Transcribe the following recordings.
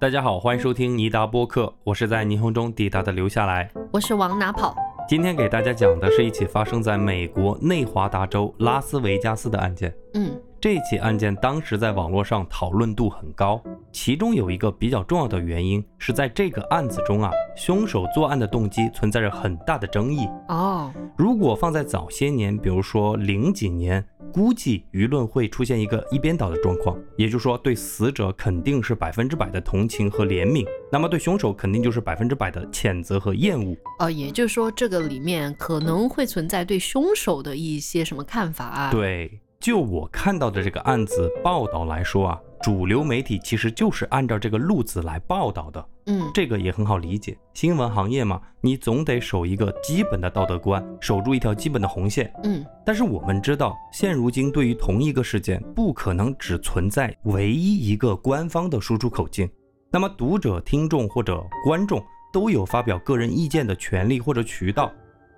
大家好，欢迎收听尼达播客，我是在霓虹中抵达的留下来。我是往哪跑？今天给大家讲的是一起发生在美国内华达州拉斯维加斯的案件。嗯，这起案件当时在网络上讨论度很高，其中有一个比较重要的原因是在这个案子中啊，凶手作案的动机存在着很大的争议。哦，如果放在早些年，比如说零几年，估计舆论会出现一个一边倒的状况，也就是说，对死者肯定是百分之百的同情和怜悯，那么对凶手肯定就是百分之百的谴责和厌恶。呃，也就是说，这个里面可能会存在对凶手的一些什么看法啊？，对，就我看到的这个案子报道来说啊，主流媒体其实就是按照这个路子来报道的。嗯，这个也很好理解，新闻行业嘛，你总得守一个基本的道德观，守住一条基本的红线。嗯，但是我们知道，现如今对于同一个事件，不可能只存在唯一一个官方的输出口径。那么，读者、听众或者观众都有发表个人意见的权利或者渠道。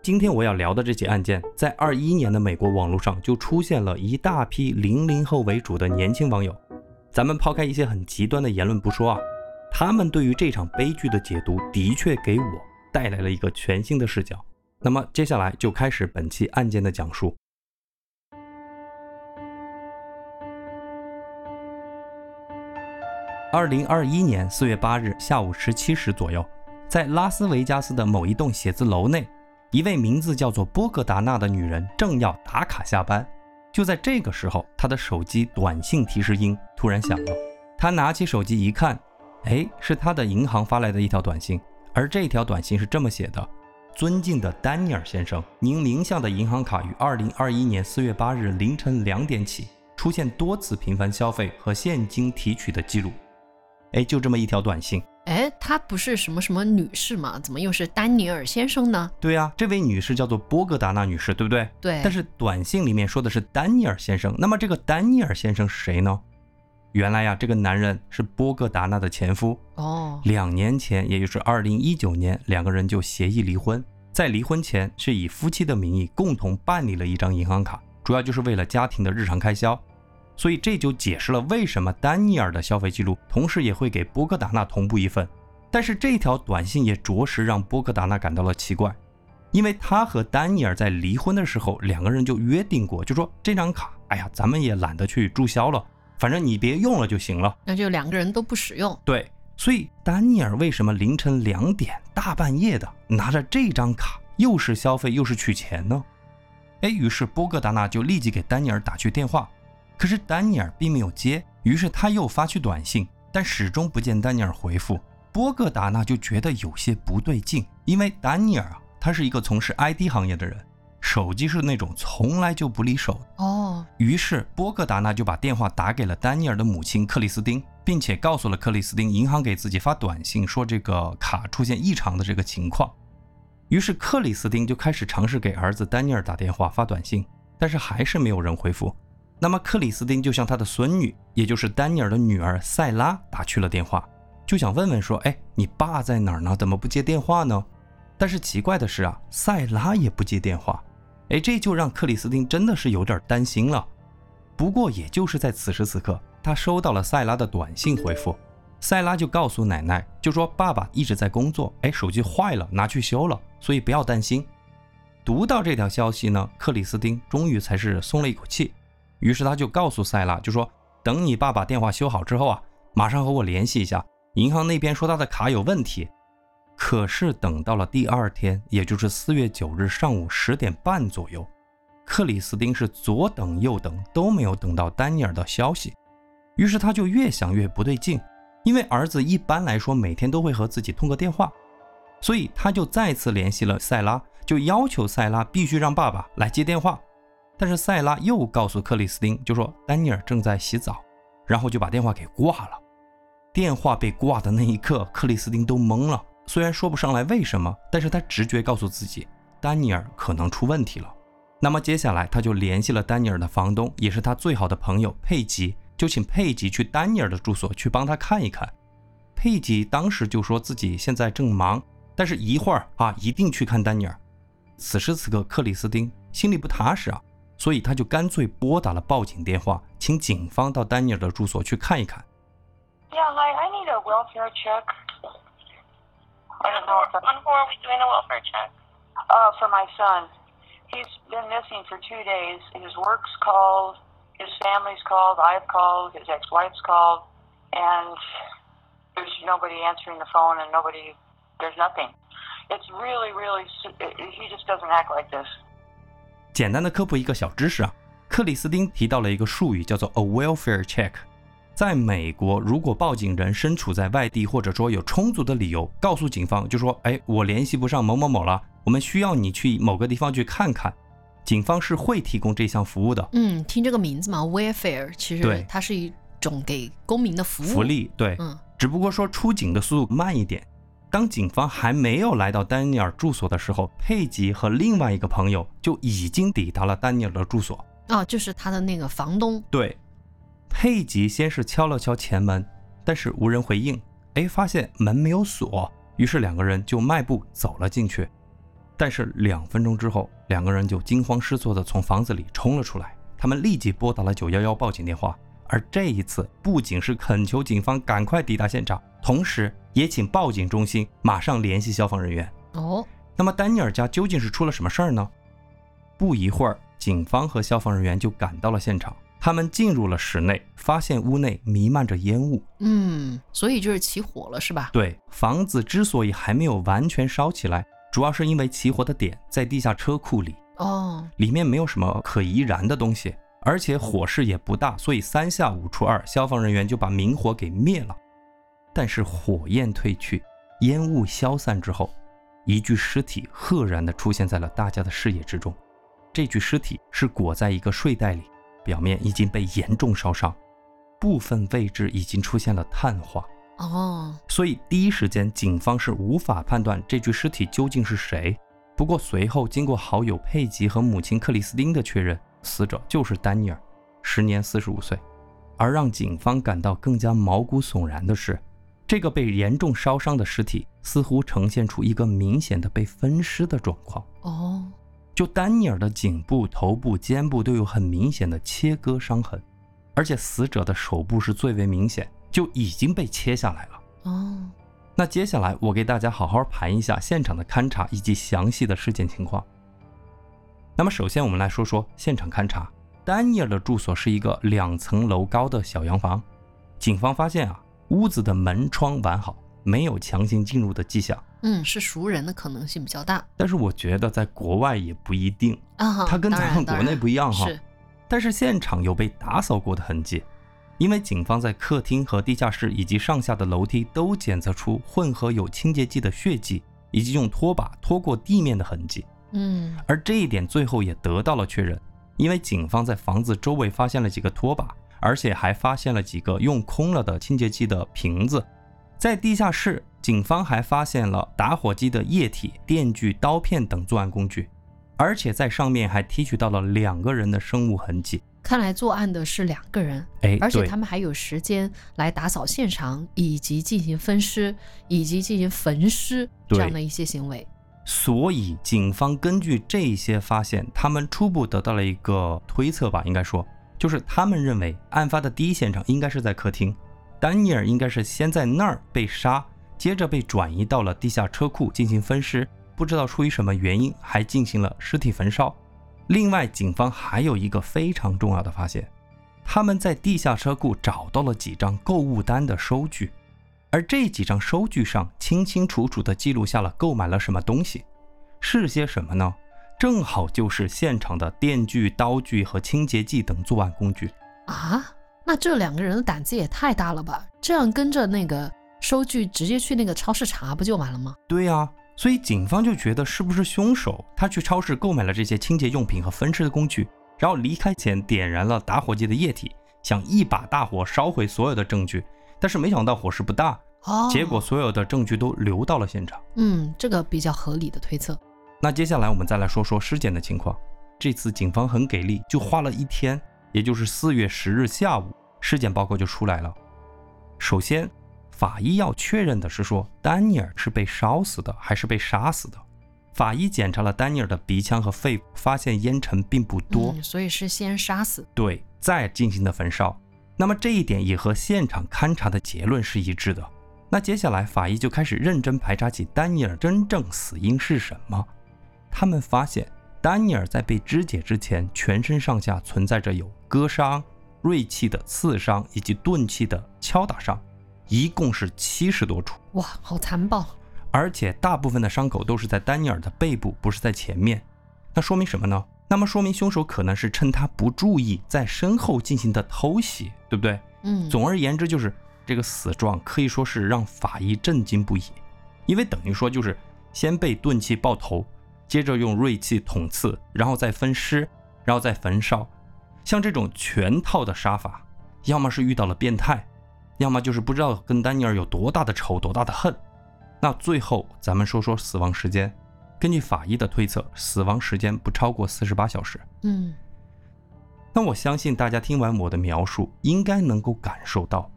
今天我要聊的这起案件，在二一年的美国网络上就出现了一大批零零后为主的年轻网友。咱们抛开一些很极端的言论不说啊，他们对于这场悲剧的解读，的确给我带来了一个全新的视角。那么接下来就开始本期案件的讲述。二零二一年四月八日下午十七时左右，在拉斯维加斯的某一栋写字楼内，一位名字叫做波格达娜的女人正要打卡下班。就在这个时候，他的手机短信提示音突然响了。他拿起手机一看，哎，是他的银行发来的一条短信，而这条短信是这么写的：“尊敬的丹尼尔先生，您名下的银行卡于二零二一年四月八日凌晨两点起出现多次频繁消费和现金提取的记录。”哎，就这么一条短信。哎，她不是什么什么女士吗？怎么又是丹尼尔先生呢？对啊，这位女士叫做波格达纳女士，对不对？对，但是短信里面说的是丹尼尔先生，那么这个丹尼尔先生是谁呢？原来呀，这个男人是波格达纳的前夫。哦，两年前，也就是二零一九年，两个人就协议离婚。在离婚前，是以夫妻的名义共同办理了一张银行卡，主要就是为了家庭的日常开销。所以这就解释了为什么丹尼尔的消费记录同时也会给波格达纳同步一份。但是这条短信也着实让波格达纳感到了奇怪，因为他和丹尼尔在离婚的时候，两个人就约定过，就说这张卡，哎呀，咱们也懒得去注销了，反正你别用了就行了。那就两个人都不使用。对，所以丹尼尔为什么凌晨两点大半夜的拿着这张卡，又是消费又是取钱呢？哎，于是波格达纳就立即给丹尼尔打去电话，可是丹尼尔并没有接，于是他又发去短信，但始终不见丹尼尔回复。波格达纳就觉得有些不对劲，因为丹尼尔啊，他是一个从事 IT 行业的人，手机是那种从来就不离手的。哦，于是波格达纳就把电话打给了丹尼尔的母亲克里斯汀，并且告诉了克里斯汀银行给自己发短信说这个卡出现异常的这个情况。于是克里斯汀就开始尝试给儿子丹尼尔打电话发短信，但是还是没有人回复。那么克里斯汀就向他的孙女，也就是丹尼尔的女儿塞拉打去了电话，就想问问说，哎，你爸在哪儿呢？怎么不接电话呢？但是奇怪的是啊，塞拉也不接电话。哎，这就让克里斯汀真的是有点担心了。不过，也就是在此时此刻，他收到了塞拉的短信回复，塞拉就告诉奶奶，就说爸爸一直在工作，哎，手机坏了，拿去修了，所以不要担心。读到这条消息呢，克里斯汀终于才是松了一口气，于是他就告诉塞拉，就说等你爸把电话修好之后啊，马上和我联系一下，银行那边说他的卡有问题。可是等到了第二天，也就是四月九日上午十点半左右，克里斯汀是左等右等都没有等到丹尼尔的消息，于是他就越想越不对劲，因为儿子一般来说每天都会和自己通个电话，所以他就再次联系了塞拉，就要求塞拉必须让爸爸来接电话。但是塞拉又告诉克里斯汀，就说丹尼尔正在洗澡，然后就把电话给挂了。电话被挂的那一刻，克里斯汀都懵了。虽然说不上来为什么，但是他直觉告诉自己，丹尼尔可能出问题了。那么接下来他就联系了丹尼尔的房东，也是他最好的朋友佩吉，就请佩吉去丹尼尔的住所去帮他看一看。佩吉当时就说自己现在正忙，但是一会儿啊一定去看丹尼尔。此时此刻，克里斯汀心里不踏实啊，所以他就干脆拨打了报警电话，请警方到丹尼尔的住所去看一看。Yeah, hi. I need a welfare check. I don't know if On I'm, who are we doing a welfare check? uh, for my son. He's been missing for two days. His work's called, his family's called, I've called, his ex-wife's called, and there's nobody answering the phone and nobody, there's nothing. It's really, really, s- he just doesn't act like this. 简单的科普一个小知识啊，克里斯汀提到了一个术语，叫做 a welfare check。 在美国，如果报警人身处在外地，或者说有充足的理由，告诉警方就说：“哎，我联系不上某某某了，我们需要你去某个地方去看看。”警方是会提供这项服务的嗯，听这个名字嘛，welfare，其实它是一种给公民的服务。福利。对，嗯，只不过说出警的速度慢一点。当警方还没有来到丹尼尔住所的时候，佩吉和另外一个朋友就已经抵达了丹尼尔的住所。哦，就是他的那个房东。对，佩吉先是敲了敲前门，但是无人回应。哎，发现门没有锁，于是两个人就迈步走了进去。但是两分钟之后，两个人就惊慌失措地从房子里冲了出来。他们立即拨打了九幺幺报警电话，而这一次不仅是恳求警方赶快抵达现场，同时也请报警中心马上联系消防人员。哦，那么丹尼尔家究竟是出了什么事儿呢？不一会儿，警方和消防人员就赶到了现场。他们进入了室内，发现屋内弥漫着烟雾。嗯，所以就是起火了是吧？对，房子之所以还没有完全烧起来，主要是因为起火的点在地下车库里，哦，里面没有什么可疑燃的东西，而且火势也不大，所以三下五除二，消防人员就把明火给灭了。但是火焰退去，烟雾消散之后，一具尸体赫然地出现在了大家的视野之中。这具尸体是裹在一个睡袋里，表面已经被严重烧伤，部分位置已经出现了碳化。哦，所以第一时间警方是无法判断这具尸体究竟是谁。不过随后经过好友佩吉和母亲克里斯汀的确认，死者就是丹尼尔，时年四十五岁。而让警方感到更加毛骨悚然的是，这个被严重烧伤的尸体似乎呈现出一个明显的被分尸的状况。哦，就丹尼尔的颈部、头部、肩部都有很明显的切割伤痕，而且死者的手部是最为明显，就已经被切下来了。哦，那接下来我给大家好好盘一下现场的勘查以及详细的事件情况。那么首先我们来说说现场勘查，丹尼尔的住所是一个两层楼高的小洋房，警方发现啊，屋子的门窗完好，没有强行进入的迹象。嗯，是熟人的可能性比较大但是我觉得在国外也不一定，啊。它跟咱们国内不一样哈。是，但是现场有被打扫过的痕迹，因为警方在客厅和地下室以及上下的楼梯都检测出混合有清洁剂的血迹，以及用拖把拖过地面的痕迹。嗯，而这一点最后也得到了确认，因为警方在房子周围发现了几个拖把，而且还发现了几个用空了的清洁剂的瓶子。在地下室，警方还发现了打火机的液体、电锯、刀片等作案工具，而且在上面还提取到了两个人的生物痕迹。看来作案的是两个人，哎，而且他们还有时间来打扫现场，以及进行分尸，以及进行焚尸这样的一些行为。所以，警方根据这些发现，他们初步得到了一个推测吧，应该说，就是他们认为案发的第一现场应该是在客厅，丹尼尔应该是先在那儿被杀，接着被转移到了地下车库进行分尸，不知道出于什么原因，还进行了尸体焚烧。另外，警方还有一个非常重要的发现，他们在地下车库找到了几张购物单的收据。而这几张收据上清清楚楚地记录下了购买了什么东西，是些什么呢？正好就是现场的电锯、刀具和清洁剂等作案工具。啊，那这两个人的胆子也太大了吧？这样跟着那个收据直接去那个超市查不就完了吗？对呀、所以警方就觉得是不是凶手他去超市购买了这些清洁用品和分尸的工具，然后离开前点燃了打火机的液体，想一把大火烧毁所有的证据，但是没想到火势不大，哦，结果所有的证据都流到了现场。嗯，这个比较合理的推测。那接下来我们再来说说尸检的情况。这次警方很给力，就花了一天，也就是四月十日下午，尸检报告就出来了。首先，法医要确认的是说，丹尼尔是被烧死的还是被杀死的。法医检查了丹尼尔的鼻腔和肺部，发现烟尘并不多，嗯，所以是先杀死。对，再进行的焚烧。那么这一点也和现场勘查的结论是一致的。那接下来法医就开始认真排查起丹尼尔真正死因是什么。他们发现，丹尼尔在被肢解之前，全身上下存在着有割伤、锐器的刺伤以及钝器的敲打伤，一共是七十多处。哇，好残暴！而且大部分的伤口都是在丹尼尔的背部，不是在前面。那说明什么呢？那么说明凶手可能是趁他不注意，在身后进行的偷袭，对不对？嗯，总而言之，就是这个死状可以说是让法医震惊不已，因为等于说就是先被钝器爆头，接着用锐器捅刺，然后再分尸，然后再焚烧。像这种全套的杀法，要么是遇到了变态，要么就是不知道跟丹尼尔有多大的仇、多大的恨。那最后咱们说说死亡时间。根据法医的推测，死亡时间不超过四十八小时。嗯，那我相信大家听完我的描述，应该能够感受到，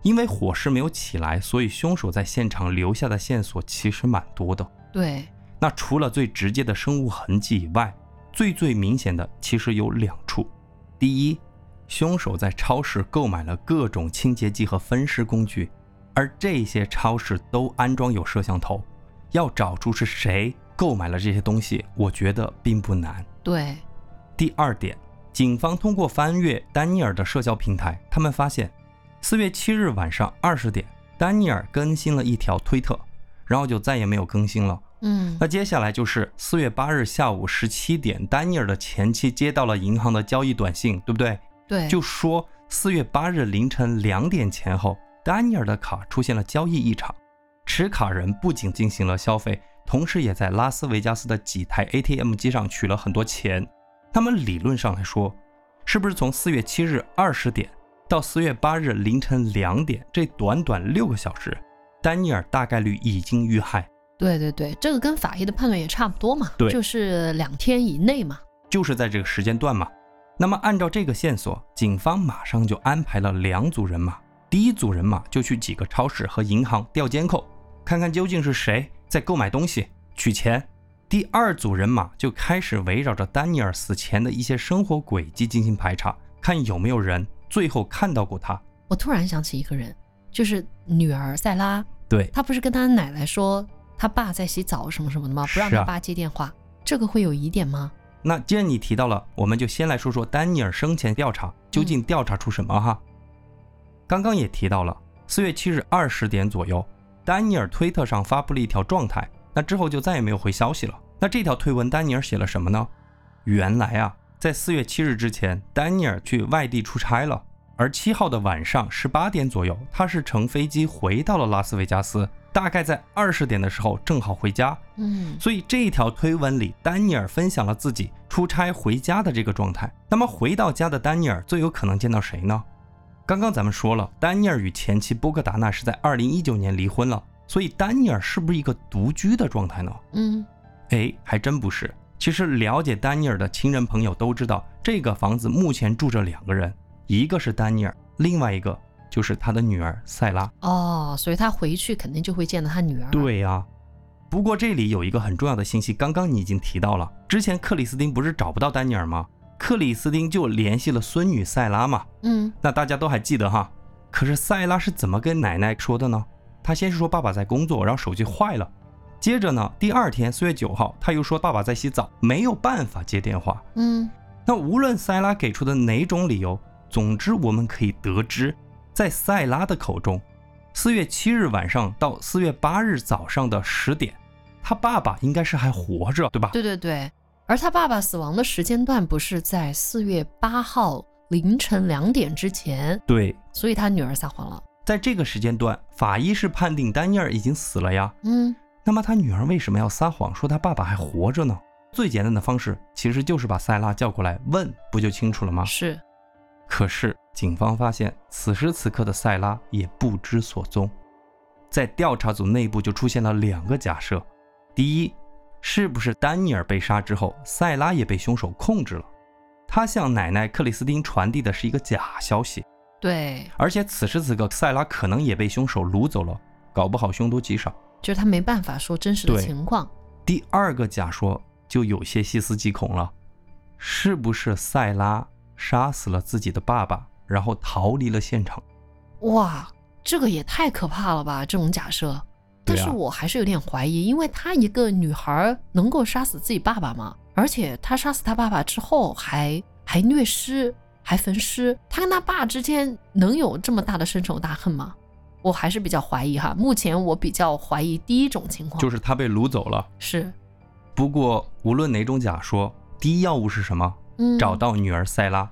因为火势没有起来，所以凶手在现场留下的线索其实蛮多的。对，那除了最直接的生物痕迹以外，最最明显的其实有两处。第一，凶手在超市购买了各种清洁剂和分尸工具，而这些超市都安装有摄像头，要找出是谁。购买了这些东西，我觉得并不难。对，第二点，警方通过翻阅丹尼尔的社交平台，他们发现，四月七日晚上二十点，丹尼尔更新了一条推特，然后就再也没有更新了。嗯，那接下来就是四月八日下午十七点，丹尼尔的前妻接到了银行的交易短信，对不对？对，就说四月八日凌晨两点前后，丹尼尔的卡出现了交易异常，持卡人不仅进行了消费。同时，也在拉斯维加斯的几台 ATM 机上取了很多钱。他们，理论上来说，是不是从四月七日二十点到四月八日凌晨两点，这短短六个小时，丹尼尔大概率已经遇害？对对对，这个跟法医的判断也差不多嘛，对，就是两天以内嘛，就是在这个时间段嘛。那么，按照这个线索，警方马上就安排了两组人马。第一组人马就去几个超市和银行调监控，看看究竟是谁。在购买东西、取钱，第二组人马就开始围绕着丹尼尔死前的一些生活轨迹进行排查，看有没有人最后看到过他。我突然想起一个人，就是女儿塞拉。对，她不是跟她奶奶说她爸在洗澡什么什么的吗？不让她爸接电话，这个会有疑点吗？那既然你提到了，我们就先来说说丹尼尔生前调查究竟调查出什么哈。刚刚也提到了，四月七日二十点左右。丹尼尔推特上发布了一条状态，那之后就再也没有回消息了。那这条推文丹尼尔写了什么呢？原来啊，在四月七日之前，丹尼尔去外地出差了，而七号的晚上十八点左右，他是乘飞机回到了拉斯维加斯，大概在二十点的时候正好回家。嗯，所以这条推文里，丹尼尔分享了自己出差回家的这个状态。那么回到家的丹尼尔最有可能见到谁呢？刚刚咱们说了，丹尼尔与前妻波格达纳是在二零一九年离婚了，所以丹尼尔是不是一个独居的状态呢？嗯，哎，还真不是。其实了解丹尼尔的亲人朋友都知道，这个房子目前住着两个人，一个是丹尼尔，另外一个就是他的女儿塞拉。哦，所以他回去肯定就会见到他女儿。对呀。不过这里有一个很重要的信息，刚刚你已经提到了，之前克里斯汀不是找不到丹尼尔吗？克里斯汀就联系了孙女塞拉嘛，嗯，那大家都还记得哈。可是塞拉是怎么跟奶奶说的呢？她先是说爸爸在工作，然后手机坏了。接着呢，第二天四月九号，他又说爸爸在洗澡，没有办法接电话。嗯，那无论塞拉给出的哪种理由，总之我们可以得知，在塞拉的口中，四月七日晚上到四月八日早上的十点，他爸爸应该是还活着，对吧？对对对。而他爸爸死亡的时间段不是在四月八号凌晨两点之前，对，所以他女儿撒谎了。在这个时间段，法医是判定丹尼尔已经死了呀。嗯，那么他女儿为什么要撒谎说他爸爸还活着呢？最简单的方式其实就是把塞拉叫过来问，不就清楚了吗？是。可是警方发现，此时此刻的塞拉也不知所踪，在调查组内部就出现了两个假设：第一，是不是丹尼尔被杀之后，塞拉也被凶手控制了？他向奶奶克里斯汀传递的是一个假消息。对，而且此时此刻，塞拉可能也被凶手掳走了，搞不好凶多吉少。就是他没办法说真实的情况。第二个假说就有些细思极恐了，是不是塞拉杀死了自己的爸爸，然后逃离了现场。哇，这个也太可怕了吧！这种假设，但是我还是有点怀疑，因为她一个女孩能够杀死自己爸爸吗？而且她杀死她爸爸之后还还虐尸，还焚尸，她跟她爸之间能有这么大的深仇大恨吗？我还是比较怀疑哈。目前我比较怀疑第一种情况，就是他被掳走了。是不过无论哪种假说，第一要务是什么？嗯找到女儿塞拉。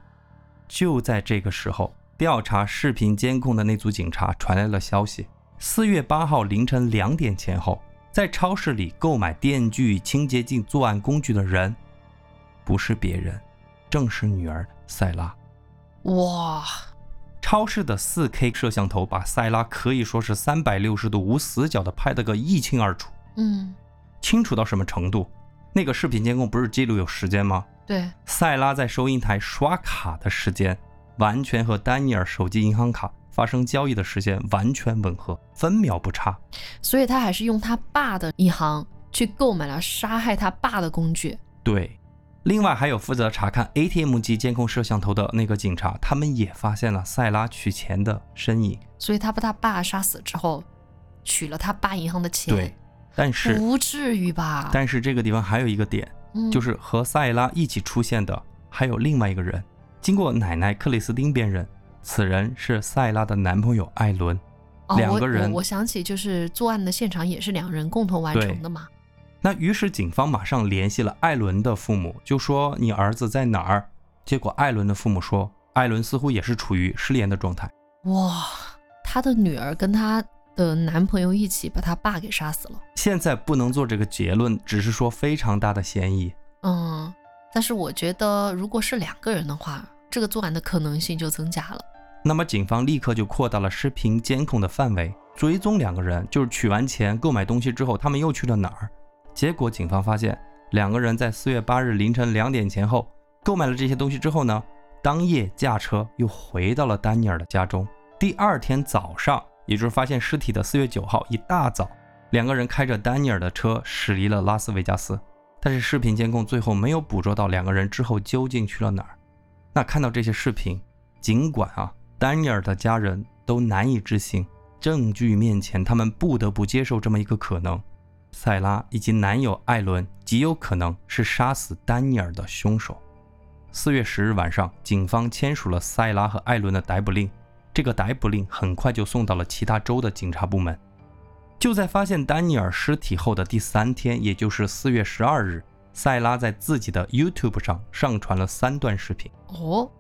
就在这个时候，调查视频监控的那组警察传来了消息：四月八号凌晨两点前后，在超市里购买电锯、清洁剂作案工具的人，不是别人，正是女儿塞拉。哇，超市的 4K 摄像头把塞拉可以说是三百六十度无死角的拍得个一清二楚，嗯，清楚到什么程度？那个视频监控不是记录有时间吗？对，塞拉在收银台刷卡的时间，完全和丹尼尔手机银行卡发生交易的时间完全吻合，分秒不差。所以他还是用他爸的银行去购买了杀害他爸的工具。对，另外还有负责查看 ATM 机监控摄像头的那个警察，他们也发现了塞拉取钱的身影。所以他把他爸杀死之后，取了他爸银行的钱。对，但是不至于吧？但是这个地方还有一个点，嗯就是和塞拉一起出现的还有另外一个人。经过奶奶克里斯汀辨认，此人是塞拉的男朋友艾伦。哦两个人我，我想起就是作案的现场也是两人共同完成的嘛。那于是警方马上联系了艾伦的父母，就说你儿子在哪儿？结果艾伦的父母说，艾伦似乎也是处于失联的状态。哇，他的女儿跟她的男朋友一起把他爸给杀死了。现在不能做这个结论，只是说非常大的嫌疑。嗯，但是我觉得如果是两个人的话，这个作案的可能性就增加了。那么警方立刻就扩大了视频监控的范围，追踪两个人，就是取完钱购买东西之后，他们又去了哪儿？结果警方发现，两个人在四月八日凌晨两点前后购买了这些东西之后呢，当夜驾车又回到了丹尼尔的家中。第二天早上，也就是发现尸体的四月九号一大早，两个人开着丹尼尔的车驶离了拉斯维加斯。但是视频监控最后没有捕捉到两个人之后究竟去了哪儿。那看到这些视频，尽管啊，丹尼尔的家人都难以置信，证据面前，他们不得不接受这么一个可能：塞拉以及男友艾伦极有可能是杀死丹尼尔的凶手。四月十日晚上，警方签署了塞拉和艾伦的逮捕令。这个逮捕令很快就送到了其他州的警察部门。就在发现丹尼尔尸体后的第三天，也就是四月十二日，塞拉在自己的 YouTube 上上传了三段视频。哦，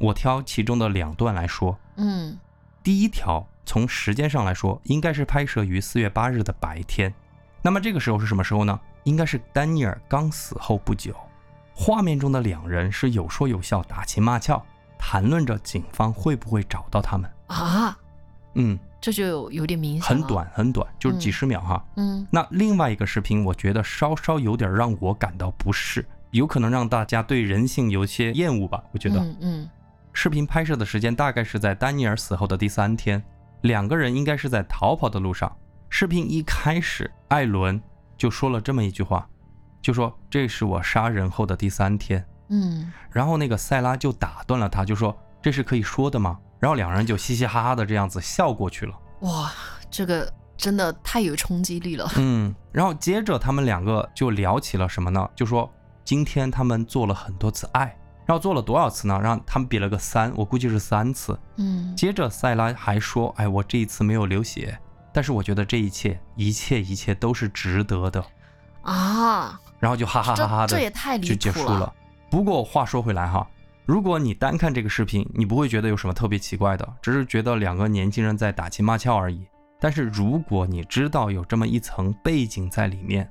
我挑其中的两段来说。嗯，第一条从时间上来说，应该是拍摄于四月八日的白天。那么这个时候是什么时候呢？应该是丹尼尔刚死后不久。画面中的两人是有说有笑，打情骂俏，谈论着警方会不会找到他们。啊，嗯，这就有有点明显很。短很短，就是几嗯十秒哈。嗯那另外一个视频，我觉得稍稍有点让我感到不适，有可能让大家对人性有些厌恶吧。我觉得，嗯嗯视频拍摄的时间大概是在丹尼尔死后的第三天，两个人应该是在逃跑的路上。视频一开始，艾伦就说了这么一句话，就说这是我杀人后的第三天。嗯，然后那个塞拉就打断了他，就说这是可以说的吗？然后两人就嘻嘻哈哈的这样子笑过去了。哇，这个真的太有冲击力了。嗯，然后接着他们两个就聊起了什么呢？就说今天他们做了很多次爱，然后做了多少次呢？让他们比了个三，我估计是三次。嗯接着塞拉还说：“哎，我这一次没有流血，但是我觉得这一切，一切一切都是值得的。啊，”然后就哈哈哈哈的这这也太离就结谱了。不过话说回来哈，如果你单看这个视频，你不会觉得有什么特别奇怪的，只是觉得两个年轻人在打情骂俏而已。但是如果你知道有这么一层背景在里面，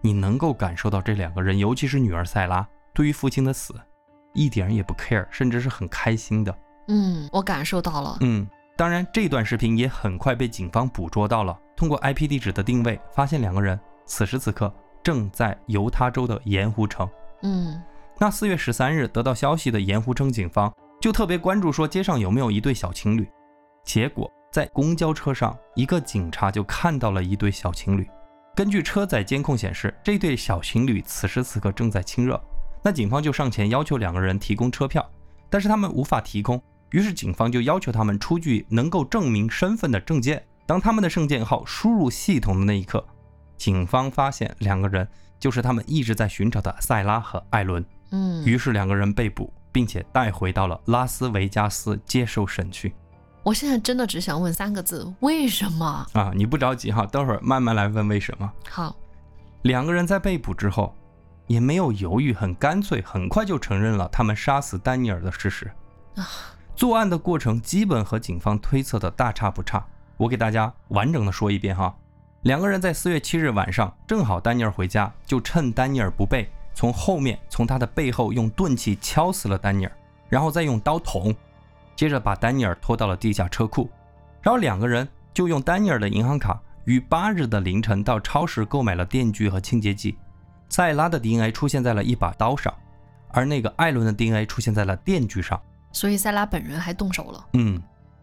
你能够感受到这两个人，尤其是女儿塞拉，对于父亲的死一点也不 care，甚至是很开心的。嗯，我感受到了。嗯，当然，这段视频也很快被警方捕捉到了。通过 IP 地址的定位，发现两个人此时此刻正在犹他州的盐湖城。嗯那四月十三日得到消息的盐湖城警方就特别关注，说街上有没有一对小情侣。结果在公交车上，一个警察就看到了一对小情侣。根据车载监控显示，这对小情侣此时此刻正在亲热。那警方就上前要求两个人提供车票，但是他们无法提供，于是警方就要求他们出具能够证明身份的证件。当他们的证件号输入系统的那一刻，警方发现两个人就是他们一直在寻找的塞拉和艾伦。嗯，于是两个人被捕，并且带回到了拉斯维加斯接受审讯。我现在真的只想问三个字：为什么？啊，你不着急哈，待会儿慢慢来问为什么。好，两个人在被捕之后，也没有犹豫，很干脆，很快就承认了他们杀死丹尼尔的事实。啊，作案的过程基本和警方推测的大差不差。我给大家完整的说一遍哈。两个人在四月七日晚上，正好丹尼尔回家，就趁丹尼尔不备，从后面从他的背后用钝器敲死了丹尼尔，然后再用刀捅，接着把丹尼尔拖到了地下车库，然后两个人就用丹尼尔的银行卡，于八日的凌晨到超市购买了电锯和清洁剂。塞拉的 DNA 出现在了一把刀上，而那个艾伦的 DNA 出现在了电锯上。所以塞拉本人还动手了。嗯，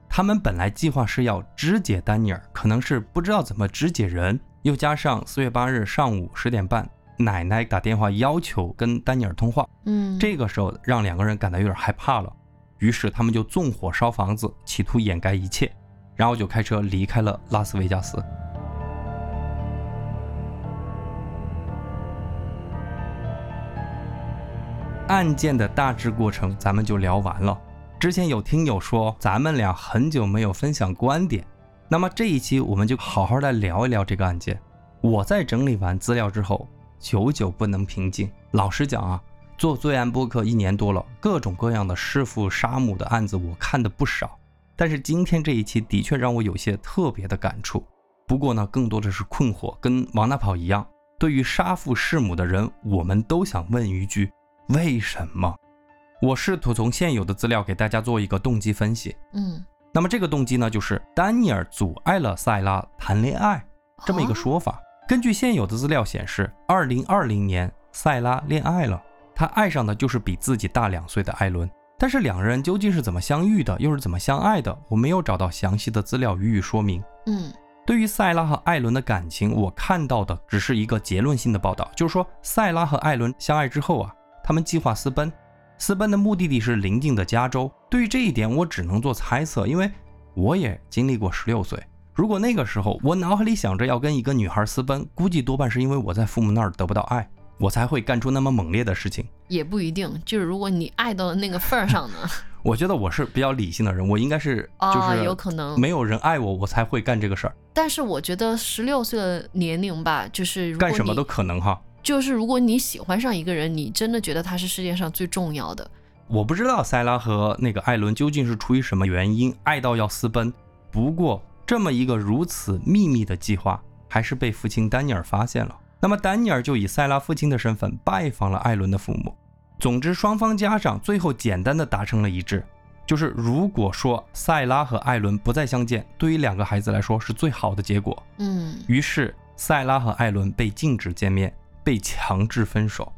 他们本来计划是要肢解丹尼尔，可能是不知道怎么肢解人，又加上四月八日上午十点半，奶奶打电话要求跟丹尼尔通话，嗯，这个时候让两个人感到有点害怕了，于是他们就纵火烧房子，企图掩盖一切，然后就开车离开了拉斯维加斯。案件的大致过程咱们就聊完了。之前有听友说咱们俩很久没有分享观点，那么这一期我们就好好来聊一聊这个案件。我在整理完资料之后，久久不能平静。老实讲啊，做罪案播客一年多了，各种各样的弑父杀母的案子我看的不少，但是今天这一期的确让我有些特别的感触。不过呢，更多的是困惑，跟王大跑一样。对于杀父弑母的人，我们都想问一句。为什么？我试图从现有的资料给大家做一个动机分析。嗯，那么这个动机呢，就是丹尼尔阻碍了塞拉谈恋爱这么一个说法。根据现有的资料显示，二零二零年塞拉恋爱了，她爱上的就是比自己大两岁的艾伦。但是两人究竟是怎么相遇的，又是怎么相爱的？我没有找到详细的资料予以说明。嗯，对于塞拉和艾伦的感情，我看到的只是一个结论性的报道，就是说塞拉和艾伦相爱之后啊。他们计划私奔，私奔的目的地是邻近的加州。对于这一点，我只能做猜测，因为我也经历过十六岁。如果那个时候我脑海里想着要跟一个女孩私奔，估计多半是因为我在父母那儿得不到爱，我才会干出那么猛烈的事情。也不一定，就是如果你爱到了那个份儿上呢？我觉得我是比较理性的人，我应该是就是有可能没有人爱我，我才会干这个事儿。但是我觉得十六岁的年龄吧，就是干什么都可能哈。就是如果你喜欢上一个人，你真的觉得他是世界上最重要的。我不知道塞拉和那个艾伦究竟是出于什么原因爱到要私奔。不过这么一个如此秘密的计划，还是被父亲丹尼尔发现了。那么丹尼尔就以塞拉父亲的身份拜访了艾伦的父母。总之，双方家长最后简单的达成了一致，就是如果说塞拉和艾伦不再相见，对于两个孩子来说是最好的结果。嗯。于是塞拉和艾伦被禁止见面。被强制分手，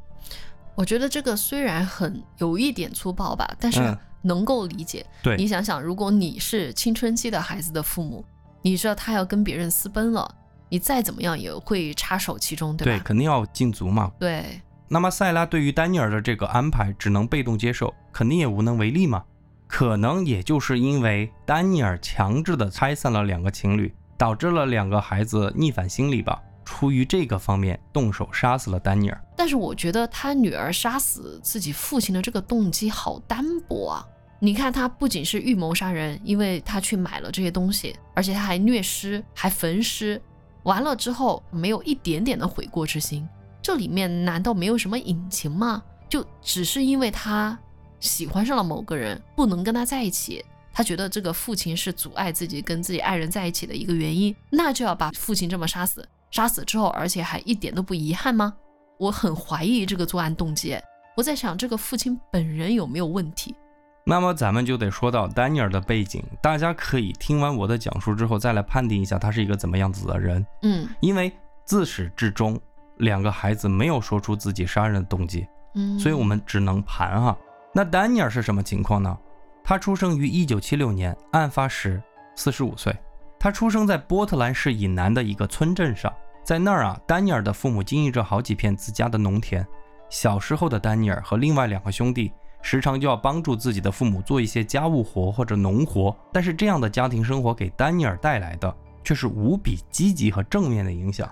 我觉得这个虽然很有一点粗暴吧，但是能够理解。对你想想，如果你是青春期的孩子的父母，你知道他要跟别人私奔了，你再怎么样也会插手其中，对吧？对，肯定要禁足嘛。对。那么塞拉对于丹尼尔的这个安排只能被动接受，肯定也无能为力嘛。可能也就是因为丹尼尔强制的拆散了两个情侣，导致了两个孩子逆反心理吧。出于这个方面动手杀死了丹尼尔，但是我觉得他女儿杀死自己父亲的这个动机好单薄啊！你看，他不仅是预谋杀人，因为他去买了这些东西，而且他还虐尸，还焚尸，完了之后没有一点点的悔过之心。这里面难道没有什么隐情吗？就只是因为他喜欢上了某个人，不能跟他在一起，他觉得这个父亲是阻碍自己跟自己爱人在一起的一个原因，那就要把父亲这么杀死。杀死之后，而且还一点都不遗憾吗？我很怀疑这个作案动机。我在想，这个父亲本人有没有问题？那么咱们就得说到丹尼尔的背景，大家可以听完我的讲述之后，再来判定一下他是一个怎么样子的人。嗯，因为自始至终，两个孩子没有说出自己杀人的动机，嗯，所以我们只能盘哈。那丹尼尔是什么情况呢？他出生于一九七六年，案发时四十五岁。他出生在波特兰市以南的一个村镇上。在那儿啊，丹尼尔的父母经营着好几片自家的农田。小时候的丹尼尔和另外两个兄弟时常就要帮助自己的父母做一些家务活或者农活。但是这样的家庭生活给丹尼尔带来的却是无比积极和正面的影响。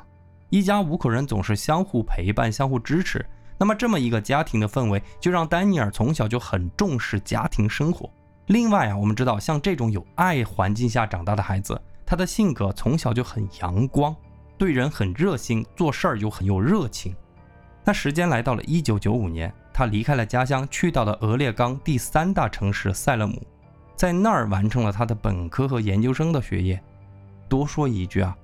一家五口人总是相互陪伴、相互支持，那么这么一个家庭的氛围，就让丹尼尔从小就很重视家庭生活。另外啊，我们知道，像这种有爱环境下长大的孩子，他的性格从小就很阳光，对人很热心，做事儿又很有热情。那时间来到了一九九五年，他离开了家乡，去到了俄列冈第三大城市塞勒姆，在那儿完成了他的本科和研究生的学业。多说一句啊。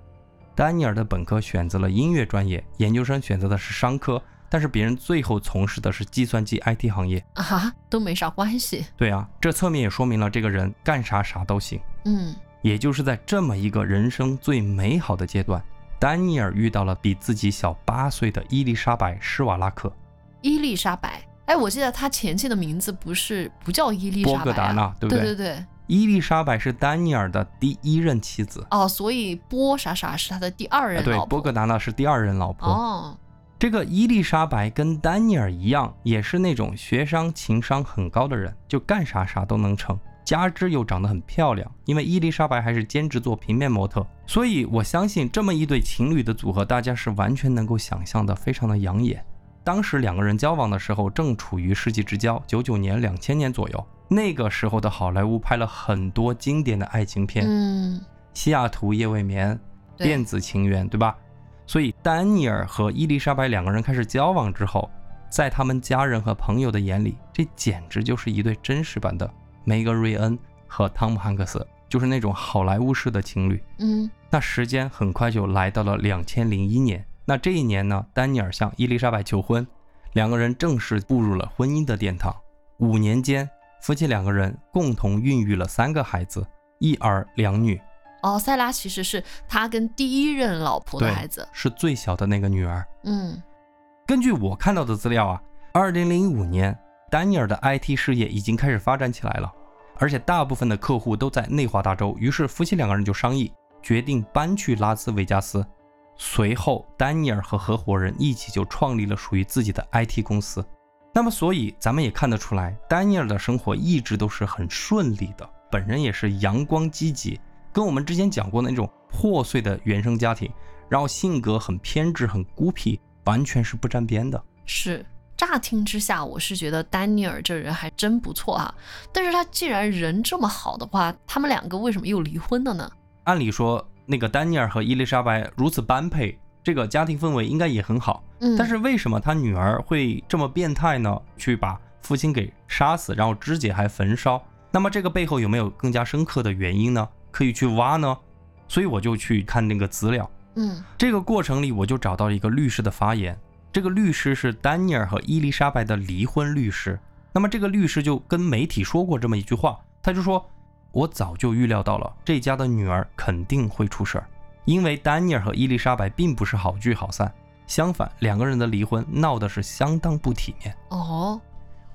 丹尼尔的本科选择了音乐专业，研究生选择的是商科，但是别人最后从事的是计算机 IT 行业啊，都没啥关系。对啊，这侧面也说明了这个人干啥啥都行。嗯，也就是在这么一个人生最美好的阶段，丹尼尔遇到了比自己小八岁的伊丽莎白·施瓦拉克。伊丽莎白，哎，我记得她前妻的名字不是不叫伊丽莎白，波格达娜，对不对？对对对。伊丽莎白是丹尼尔的第一任妻子哦，所以波啥啥是他的第二任老婆。对，波格达娜是第二任老婆。哦，这个伊丽莎白跟丹尼尔一样，也是那种学商情商很高的人，就干啥啥都能成，加之又长得很漂亮。因为伊丽莎白还是兼职做平面模特，所以我相信这么一对情侣的组合，大家是完全能够想象的，非常的养眼。当时两个人交往的时候，正处于世纪之交，九九年、两千年左右。那个时候的好莱坞拍了很多经典的爱情片，嗯，西雅图夜未眠、电子情缘，对吧？所以丹尼尔和伊丽莎白两个人开始交往之后，在他们家人和朋友的眼里，这简直就是一对真实版的梅格瑞恩和汤姆汉克斯，就是那种好莱坞式的情侣。嗯，那时间很快就来到了两千零一年，那这一年呢，丹尼尔向伊丽莎白求婚，两个人正式步入了婚姻的殿堂。五年间。夫妻两个人共同孕育了三个孩子，一儿两女。哦，塞拉其实是他跟第一任老婆的孩子，是最小的那个女儿。嗯，根据我看到的资料啊，二零零五年，丹尼尔的 IT 事业已经开始发展起来了，而且大部分的客户都在内华达州。于是夫妻两个人就商议，决定搬去拉斯维加斯。随后，丹尼尔和合伙人一起就创立了属于自己的 IT 公司。那么，所以咱们也看得出来，丹尼尔的生活一直都是很顺利的，本人也是阳光积极，跟我们之前讲过的那种破碎的原生家庭，然后性格很偏执、很孤僻，完全是不沾边的。是，乍听之下，我是觉得丹尼尔这人还真不错啊。但是他既然人这么好的话，他们两个为什么又离婚了呢？按理说，那个丹尼尔和伊丽莎白如此般配。这个家庭氛围应该也很好，嗯，但是为什么他女儿会这么变态呢？去把父亲给杀死，然后肢解还焚烧？那么这个背后有没有更加深刻的原因呢？可以去挖呢？所以我就去看那个资料，嗯，这个过程里我就找到了一个律师的发言，这个律师是丹尼尔和伊丽莎白的离婚律师。那么这个律师就跟媒体说过这么一句话，他就说：“我早就预料到了这家的女儿肯定会出事儿。”因为丹尼尔和伊丽莎白并不是好聚好散，相反，两个人的离婚闹的是相当不体面。哦，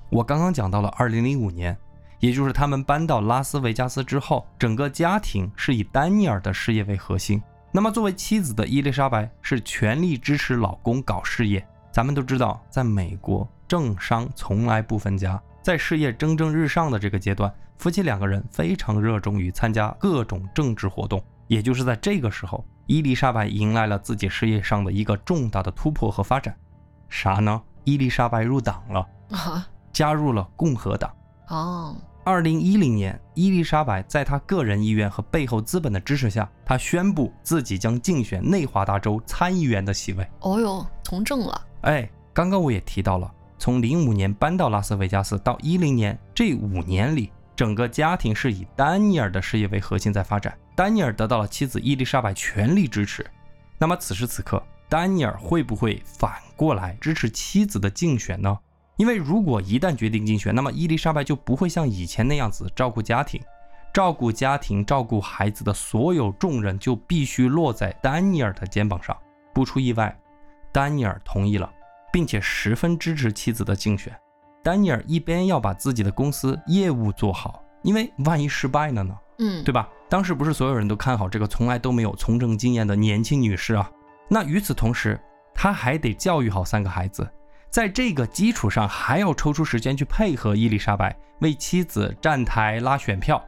我刚刚讲到了2005年，也就是他们搬到拉斯维加斯之后，整个家庭是以丹尼尔的事业为核心。那么作为妻子的伊丽莎白是全力支持老公搞事业。咱们都知道，在美国政商从来不分家，在事业蒸蒸日上的这个阶段，夫妻两个人非常热衷于参加各种政治活动。也就是在这个时候，伊丽莎白迎来了自己事业上的一个重大的突破和发展。啥呢？伊丽莎白入党了，加入了共和党。哦，二零一零年，伊丽莎白在她个人意愿和背后资本的支持下，她宣布自己将竞选内华达州参议员的席位。哦哟，从政了。哎，刚刚我也提到了，从零五年搬到拉斯维加斯到一零年这五年里。整个家庭是以丹尼尔的事业为核心在发展，丹尼尔得到了妻子伊丽莎白全力支持。那么此时此刻，丹尼尔会不会反过来支持妻子的竞选呢？因为如果一旦决定竞选，那么伊丽莎白就不会像以前那样子照顾家庭，照顾家庭、照顾孩子的所有重任就必须落在丹尼尔的肩膀上。不出意外，丹尼尔同意了，并且十分支持妻子的竞选。丹尼尔一边要把自己的公司业务做好，因为万一失败了呢？嗯，对吧？当时不是所有人都看好这个从来都没有从政经验的年轻女士啊？那与此同时，他还得教育好三个孩子，在这个基础上，还要抽出时间去配合伊丽莎白，为妻子站台拉选票。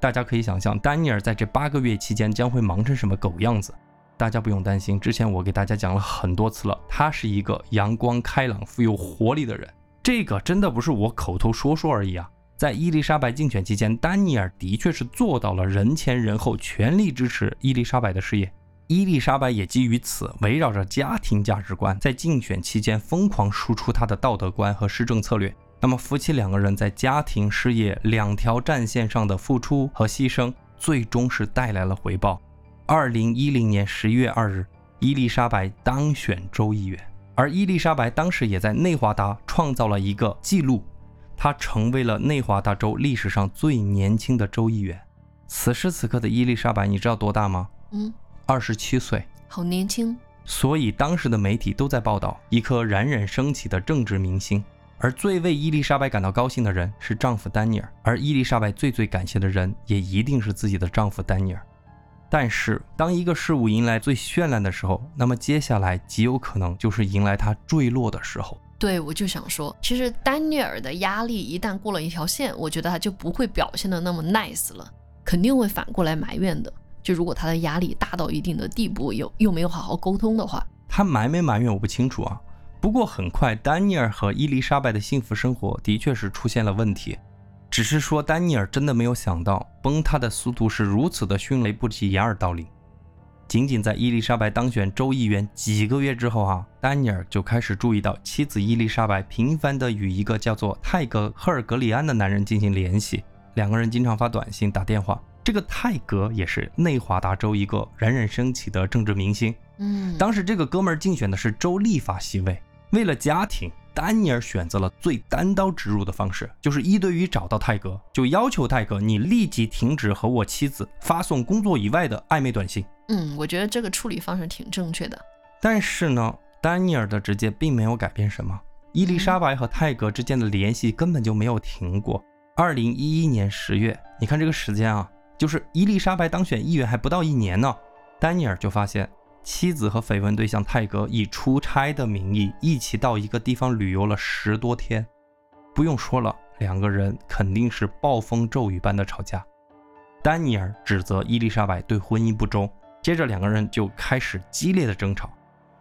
大家可以想象，丹尼尔在这八个月期间将会忙成什么狗样子。大家不用担心，之前我给大家讲了很多次了，他是一个阳光开朗、富有活力的人。这个真的不是我口头说说而已啊！在伊丽莎白竞选期间，丹尼尔的确是做到了人前人后，全力支持伊丽莎白的事业。伊丽莎白也基于此，围绕着家庭价值观，在竞选期间疯狂输出她的道德观和施政策略。那么，夫妻两个人在家庭、事业两条战线上的付出和牺牲，最终是带来了回报。二零一零年十一月二日，伊丽莎白当选州议员，而伊丽莎白当时也在内华达创造了一个记录，她成为了内华达州历史上最年轻的州议员。此时此刻的伊丽莎白，你知道多大吗？嗯，二十七岁。好年轻。所以当时的媒体都在报道一颗冉冉升起的政治明星。而最为伊丽莎白感到高兴的人是丈夫丹尼尔，而伊丽莎白最最感谢的人也一定是自己的丈夫丹尼尔。但是，当一个事物迎来最绚烂的时候，那么接下来极有可能就是迎来它坠落的时候。对，我就想说，其实丹尼尔的压力一旦过了一条线，我觉得他就不会表现的那么 nice 了，肯定会反过来埋怨的。就如果他的压力大到一定的地步，又又没有好好沟通的话，他埋没埋怨我不清楚啊。不过很快，丹尼尔和伊丽莎白的幸福生活的确是出现了问题。只是说，丹尼尔真的没有想到，崩塌的速度是如此的迅雷不及掩耳盗铃。仅仅在伊丽莎白当选州议员几个月之后，啊，丹尼尔就开始注意到妻子伊丽莎白频繁地与一个叫做泰格·赫尔格里安的男人进行联系，两个人经常发短信、打电话。这个泰格也是内华达州一个冉冉升起的政治明星。嗯，当时这个哥们儿竞选的是州立法席位，为了家庭。丹尼尔选择了最单刀直入的方式，就是一对一找到泰格，就要求泰格你立即停止和我妻子发送工作以外的暧昧短信。嗯，我觉得这个处理方式挺正确的。但是呢，丹尼尔的直接并没有改变什么，伊丽莎白和泰格之间的联系根本就没有停过。二零一一年十月，你看这个时间啊，就是伊丽莎白当选议员还不到一年呢，丹尼尔就发现。妻子和绯闻对象泰格以出差的名义一起到一个地方旅游了十多天，不用说了，两个人肯定是暴风骤雨般的吵架。丹尼尔指责伊丽莎白对婚姻不忠，接着两个人就开始激烈的争吵。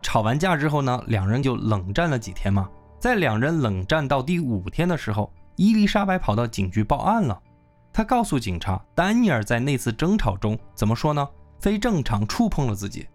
吵完架之后呢，两人就冷战了几天嘛。在两人冷战到第五天的时候，伊丽莎白跑到警局报案了。她告诉警察，丹尼尔在那次争吵中怎么说呢？非正常触碰了自己。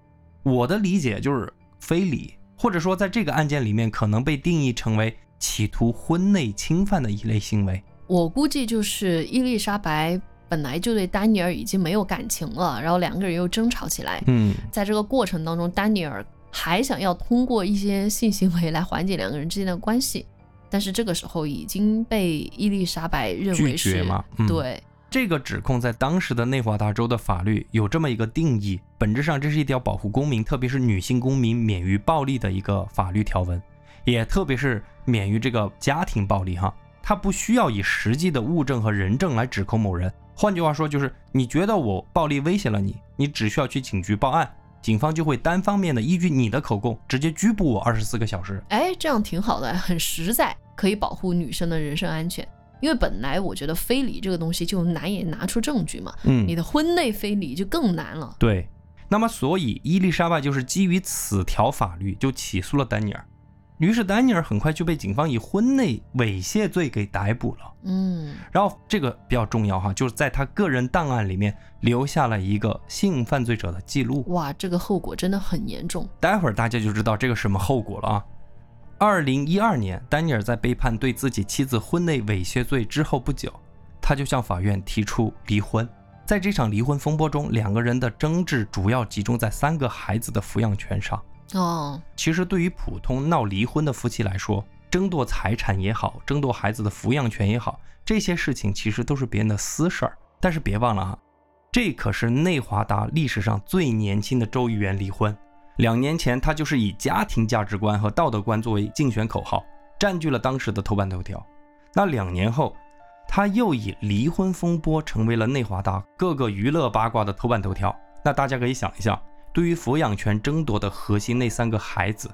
我的理解就是非礼，或者说在这个案件里面可能被定义成为企图婚内侵犯的一类行为。我估计就是伊丽莎白本来就对丹尼尔已经没有感情了，然后两个人又争吵起来。嗯，在这个过程当中，丹尼尔还想要通过一些性行为来缓解两个人之间的关系，但是这个时候已经被伊丽莎白认为是对。这个指控在当时的内华达州的法律有这么一个定义，本质上这是一条保护公民，特别是女性公民免于暴力的一个法律条文，也特别是免于这个家庭暴力哈，它不需要以实际的物证和人证来指控某人。换句话说，就是你觉得我暴力威胁了你，你只需要去警局报案，警方就会单方面的依据你的口供直接拘捕我二十四个小时。哎，这样挺好的，很实在，可以保护女生的人身安全。因为本来我觉得非礼这个东西就难以拿出证据嘛，嗯，你的婚内非礼就更难了。对，那么所以伊丽莎白就是基于此条法律就起诉了丹尼尔，于是丹尼尔很快就被警方以婚内猥亵罪给逮捕了。嗯，然后这个比较重要哈，就是在他个人档案里面留下了一个性犯罪者的记录。哇，这个后果真的很严重。待会儿大家就知道这个什么后果了啊。二零一二年，丹尼尔在被判对自己妻子婚内猥亵罪之后不久，他就向法院提出离婚。在这场离婚风波中，两个人的争执主要集中在三个孩子的抚养权上。哦，其实对于普通闹离婚的夫妻来说，争夺财产也好，争夺孩子的抚养权也好，这些事情其实都是别人的私事儿。但是别忘了啊，这可是内华达历史上最年轻的州议员离婚。两年前，他就是以家庭价值观和道德观作为竞选口号，占据了当时的头版头条。那两年后，他又以离婚风波成为了内华达各个娱乐八卦的头版头条。那大家可以想一下，对于抚养权争夺的核心那三个孩子，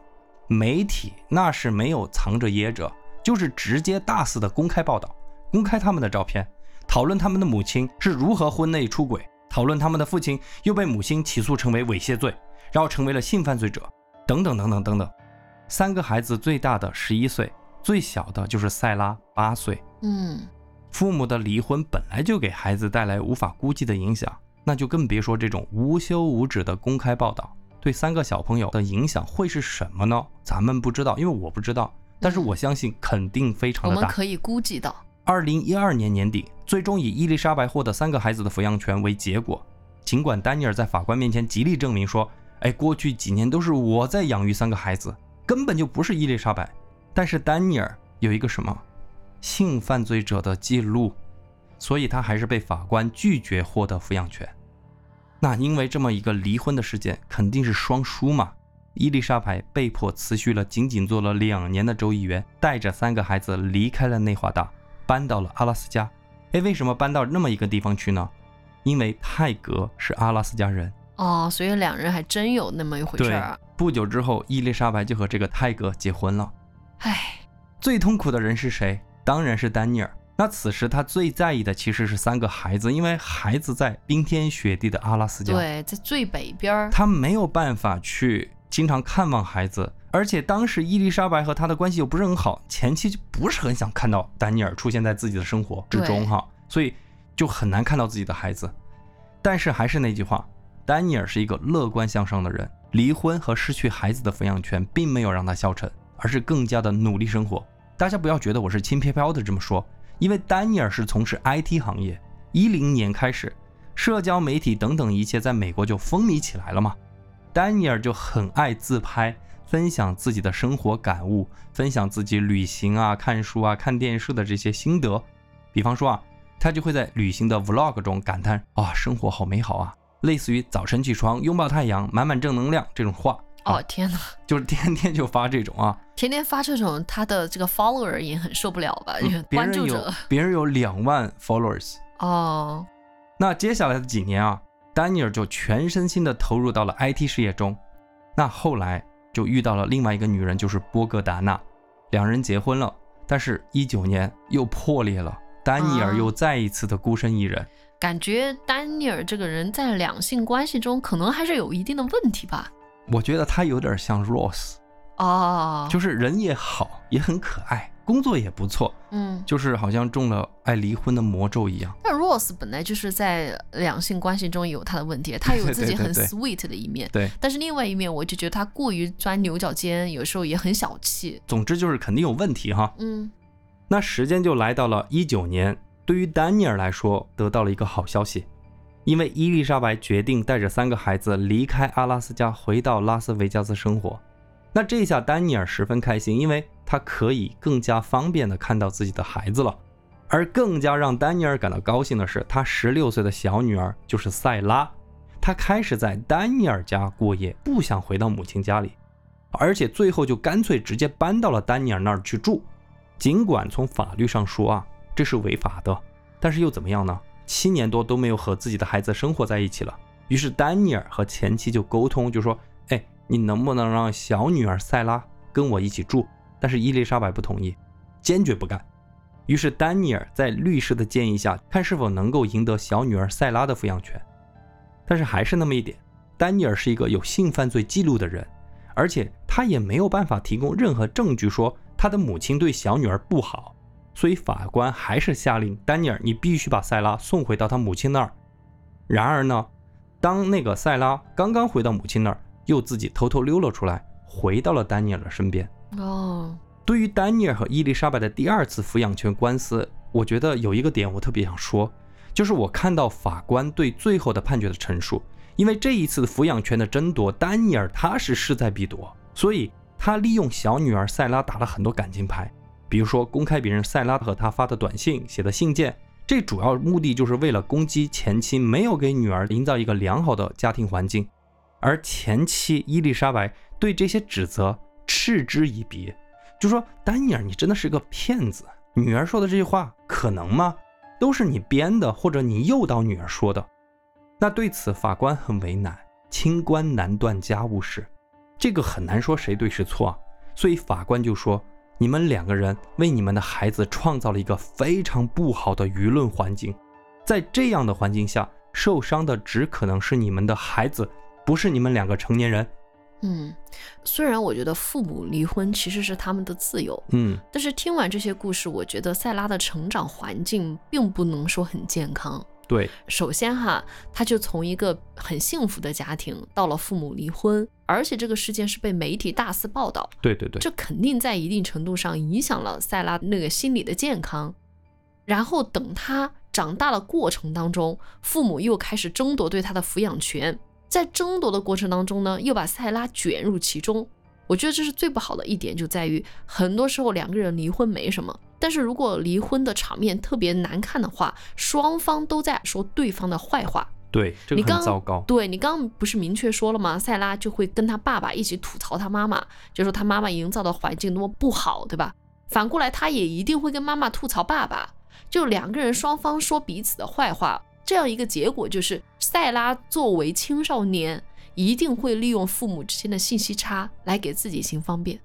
媒体那是没有藏着掖着，就是直接大肆的公开报道，公开他们的照片，讨论他们的母亲是如何婚内出轨，讨论他们的父亲又被母亲起诉成为猥亵罪，然后成为了性犯罪者，等等等等等等。三个孩子，最大的十一岁，最小的就是塞拉八岁。嗯，父母的离婚本来就给孩子带来无法估计的影响，那就更别说这种无休无止的公开报道。对三个小朋友的影响会是什么呢？咱们不知道，因为我不知道。但是我相信肯定非常的大。我们可以估计到，二零一二年年底，最终以伊丽莎白获得三个孩子的抚养权为结果。尽管丹尼尔在法官面前极力证明说：“哎，过去几年都是我在养育三个孩子，根本就不是伊丽莎白。”但是丹尼尔有一个什么性犯罪者的记录，所以他还是被法官拒绝获得抚养权。那因为这么一个离婚的事件，肯定是双输嘛。伊丽莎白被迫辞去了仅仅做了两年的州议员，带着三个孩子离开了内华达，搬到了阿拉斯加。哎，为什么搬到那么一个地方去呢？因为泰格是阿拉斯加人哦，所以两人还真有那么一回事儿。不久之后，伊丽莎白就和这个泰格结婚了。唉，最痛苦的人是谁？当然是丹尼尔。那此时他最在意的其实是三个孩子，因为孩子在冰天雪地的阿拉斯加，对，在最北边，他没有办法去经常看望孩子，而且当时伊丽莎白和他的关系又不是很好，前妻就不是很想看到丹尼尔出现在自己的生活之中哈，所以就很难看到自己的孩子。但是还是那句话，丹尼尔是一个乐观向上的人，离婚和失去孩子的抚养权并没有让他消沉，而是更加的努力生活。大家不要觉得我是轻飘飘的这么说。因为丹尼尔是从事 IT 行业，一零年开始，社交媒体等等一切在美国就风靡起来了嘛。丹尼尔就很爱自拍，分享自己的生活感悟，分享自己旅行啊、看书啊、看电视的这些心得。比方说啊，他就会在旅行的 Vlog 中感叹：“啊，生活好美好啊！”类似于早晨起床拥抱太阳，满满正能量这种话。哦天哪，就是天天就发这种啊，天天发这种，他的这个 follower 也很受不了吧？关注者，别人有两万 followers 哦。那接下来的几年啊，丹尼尔就全身心的投入到了 IT 事业中。那后来就遇到了另外一个女人，就是波格达娜，两人结婚了。但是，一九年又破裂了，丹尼尔又再一次的孤身一人。感觉丹尼尔这个人在两性关系中可能还是有一定的问题吧。我觉得他有点像 Rose，哦，就是人也好，也很可爱，工作也不错，嗯，就是好像中了爱离婚的魔咒一样。但 Rose 本来就是在两性关系中有他的问题，他有自己很 sweet 的一面，对。但是另外一面，我就觉得他过于钻牛角尖，有时候也很小气。总之就是肯定有问题哈。嗯。那时间就来到了一九年，对于丹尼尔来说，得到了一个好消息。因为伊丽莎白决定带着三个孩子离开阿拉斯加，回到拉斯维加斯生活。那这下丹尼尔十分开心，因为他可以更加方便的看到自己的孩子了。而更加让丹尼尔感到高兴的是，他十六岁的小女儿就是塞拉，她开始在丹尼尔家过夜，不想回到母亲家里，而且最后就干脆直接搬到了丹尼尔那儿去住。尽管从法律上说啊，这是违法的，但是又怎么样呢？七年多都没有和自己的孩子生活在一起了，于是丹尼尔和前妻就沟通，就说：“哎，你能不能让小女儿塞拉跟我一起住？”但是伊丽莎白不同意，坚决不干。于是丹尼尔在律师的建议下，看是否能够赢得小女儿塞拉的抚养权。但是还是那么一点，丹尼尔是一个有性犯罪记录的人，而且他也没有办法提供任何证据说他的母亲对小女儿不好。所以法官还是下令丹尼尔，你必须把塞拉送回到他母亲那儿。然而呢，当那个塞拉刚刚回到母亲那儿，又自己偷偷溜了出来，回到了丹尼尔的身边。哦，对于丹尼尔和伊丽莎白的第二次抚养权官司，我觉得有一个点我特别想说，就是我看到法官对最后的判决的陈述，因为这一次抚养权的争夺，丹尼尔他是势在必夺，所以他利用小女儿塞拉打了很多感情牌。比如说，公开别人塞拉和他发的短信、写的信件，这主要目的就是为了攻击前妻没有给女儿营造一个良好的家庭环境，而前妻伊丽莎白对这些指责嗤之以鼻，就说丹尼尔，你真的是个骗子，女儿说的这句话可能吗？都是你编的，或者你诱导女儿说的。那对此法官很为难，清官难断家务事，这个很难说谁对谁错啊。所以法官就说，你们两个人为你们的孩子创造了一个非常不好的舆论环境，在这样的环境下，受伤的只可能是你们的孩子，不是你们两个成年人。嗯，虽然我觉得父母离婚其实是他们的自由，嗯，但是听完这些故事，我觉得塞拉的成长环境并不能说很健康。对，首先哈，他就从一个很幸福的家庭到了父母离婚，而且这个事件是被媒体大肆报道，对对对，这肯定在一定程度上影响了塞拉那个心理的健康。然后等他长大的过程当中，父母又开始争夺对他的抚养权。在争夺的过程当中呢，又把塞拉卷入其中。我觉得这是最不好的一点，就在于很多时候两个人离婚没什么，但是如果离婚的场面特别难看的话，双方都在说对方的坏话。对，这个你刚很糟糕。对你刚刚不是明确说了吗？塞拉就会跟他爸爸一起吐槽他妈妈，就说他妈妈营造的环境多么不好，对吧？反过来，他也一定会跟妈妈吐槽爸爸，就两个人双方说彼此的坏话。这样一个结果就是，塞拉作为青少年，一定会利用父母之间的信息差来给自己行方便，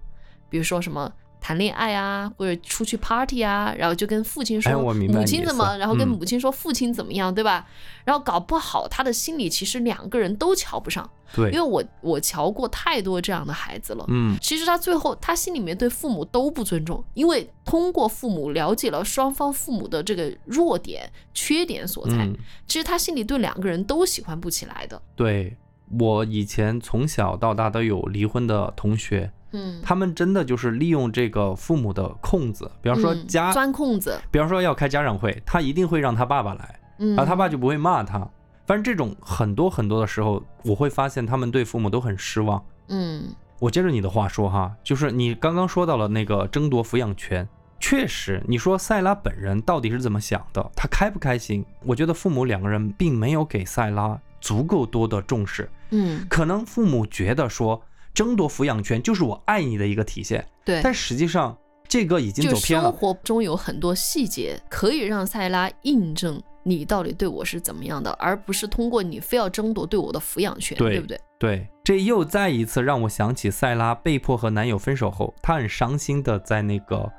比如说什么谈恋爱啊，或者出去 party 啊，然后就跟父亲说母亲怎么，然后跟嗯母亲说父亲怎么样，对吧？然后搞不好他的心里其实两个人都瞧不上，对因为，我我瞧过太多这样的孩子了。嗯，其实他最后他心里面对父母都不尊重，因为通过父母了解了双方父母的这个弱点、缺点所在。嗯，其实他心里对两个人都喜欢不起来的。对我以前从小到大都有离婚的同学，嗯，他们真的就是利用这个父母的空子，比方说嗯家，钻空子，比方说要开家长会，他一定会让他爸爸来，嗯，然后他爸就不会骂他。反正这种很多很多的时候，我会发现他们对父母都很失望。嗯我接着你的话说哈，就是你刚刚说到了那个争夺抚养权，确实，你说塞拉本人到底是怎么想的？他开不开心？我觉得父母两个人并没有给塞拉足够多的重视，嗯，可能父母觉得说争夺抚养权就是我爱你的一个体现，对。但实际上这个已经走偏了。生活中有很多细节可以让塞拉印证你到底对我是怎么样的，而不是通过你非要争夺对我的抚养权，对对不对？对，这又再一次让我想起塞拉被迫和男友分手后，她很伤心的在那个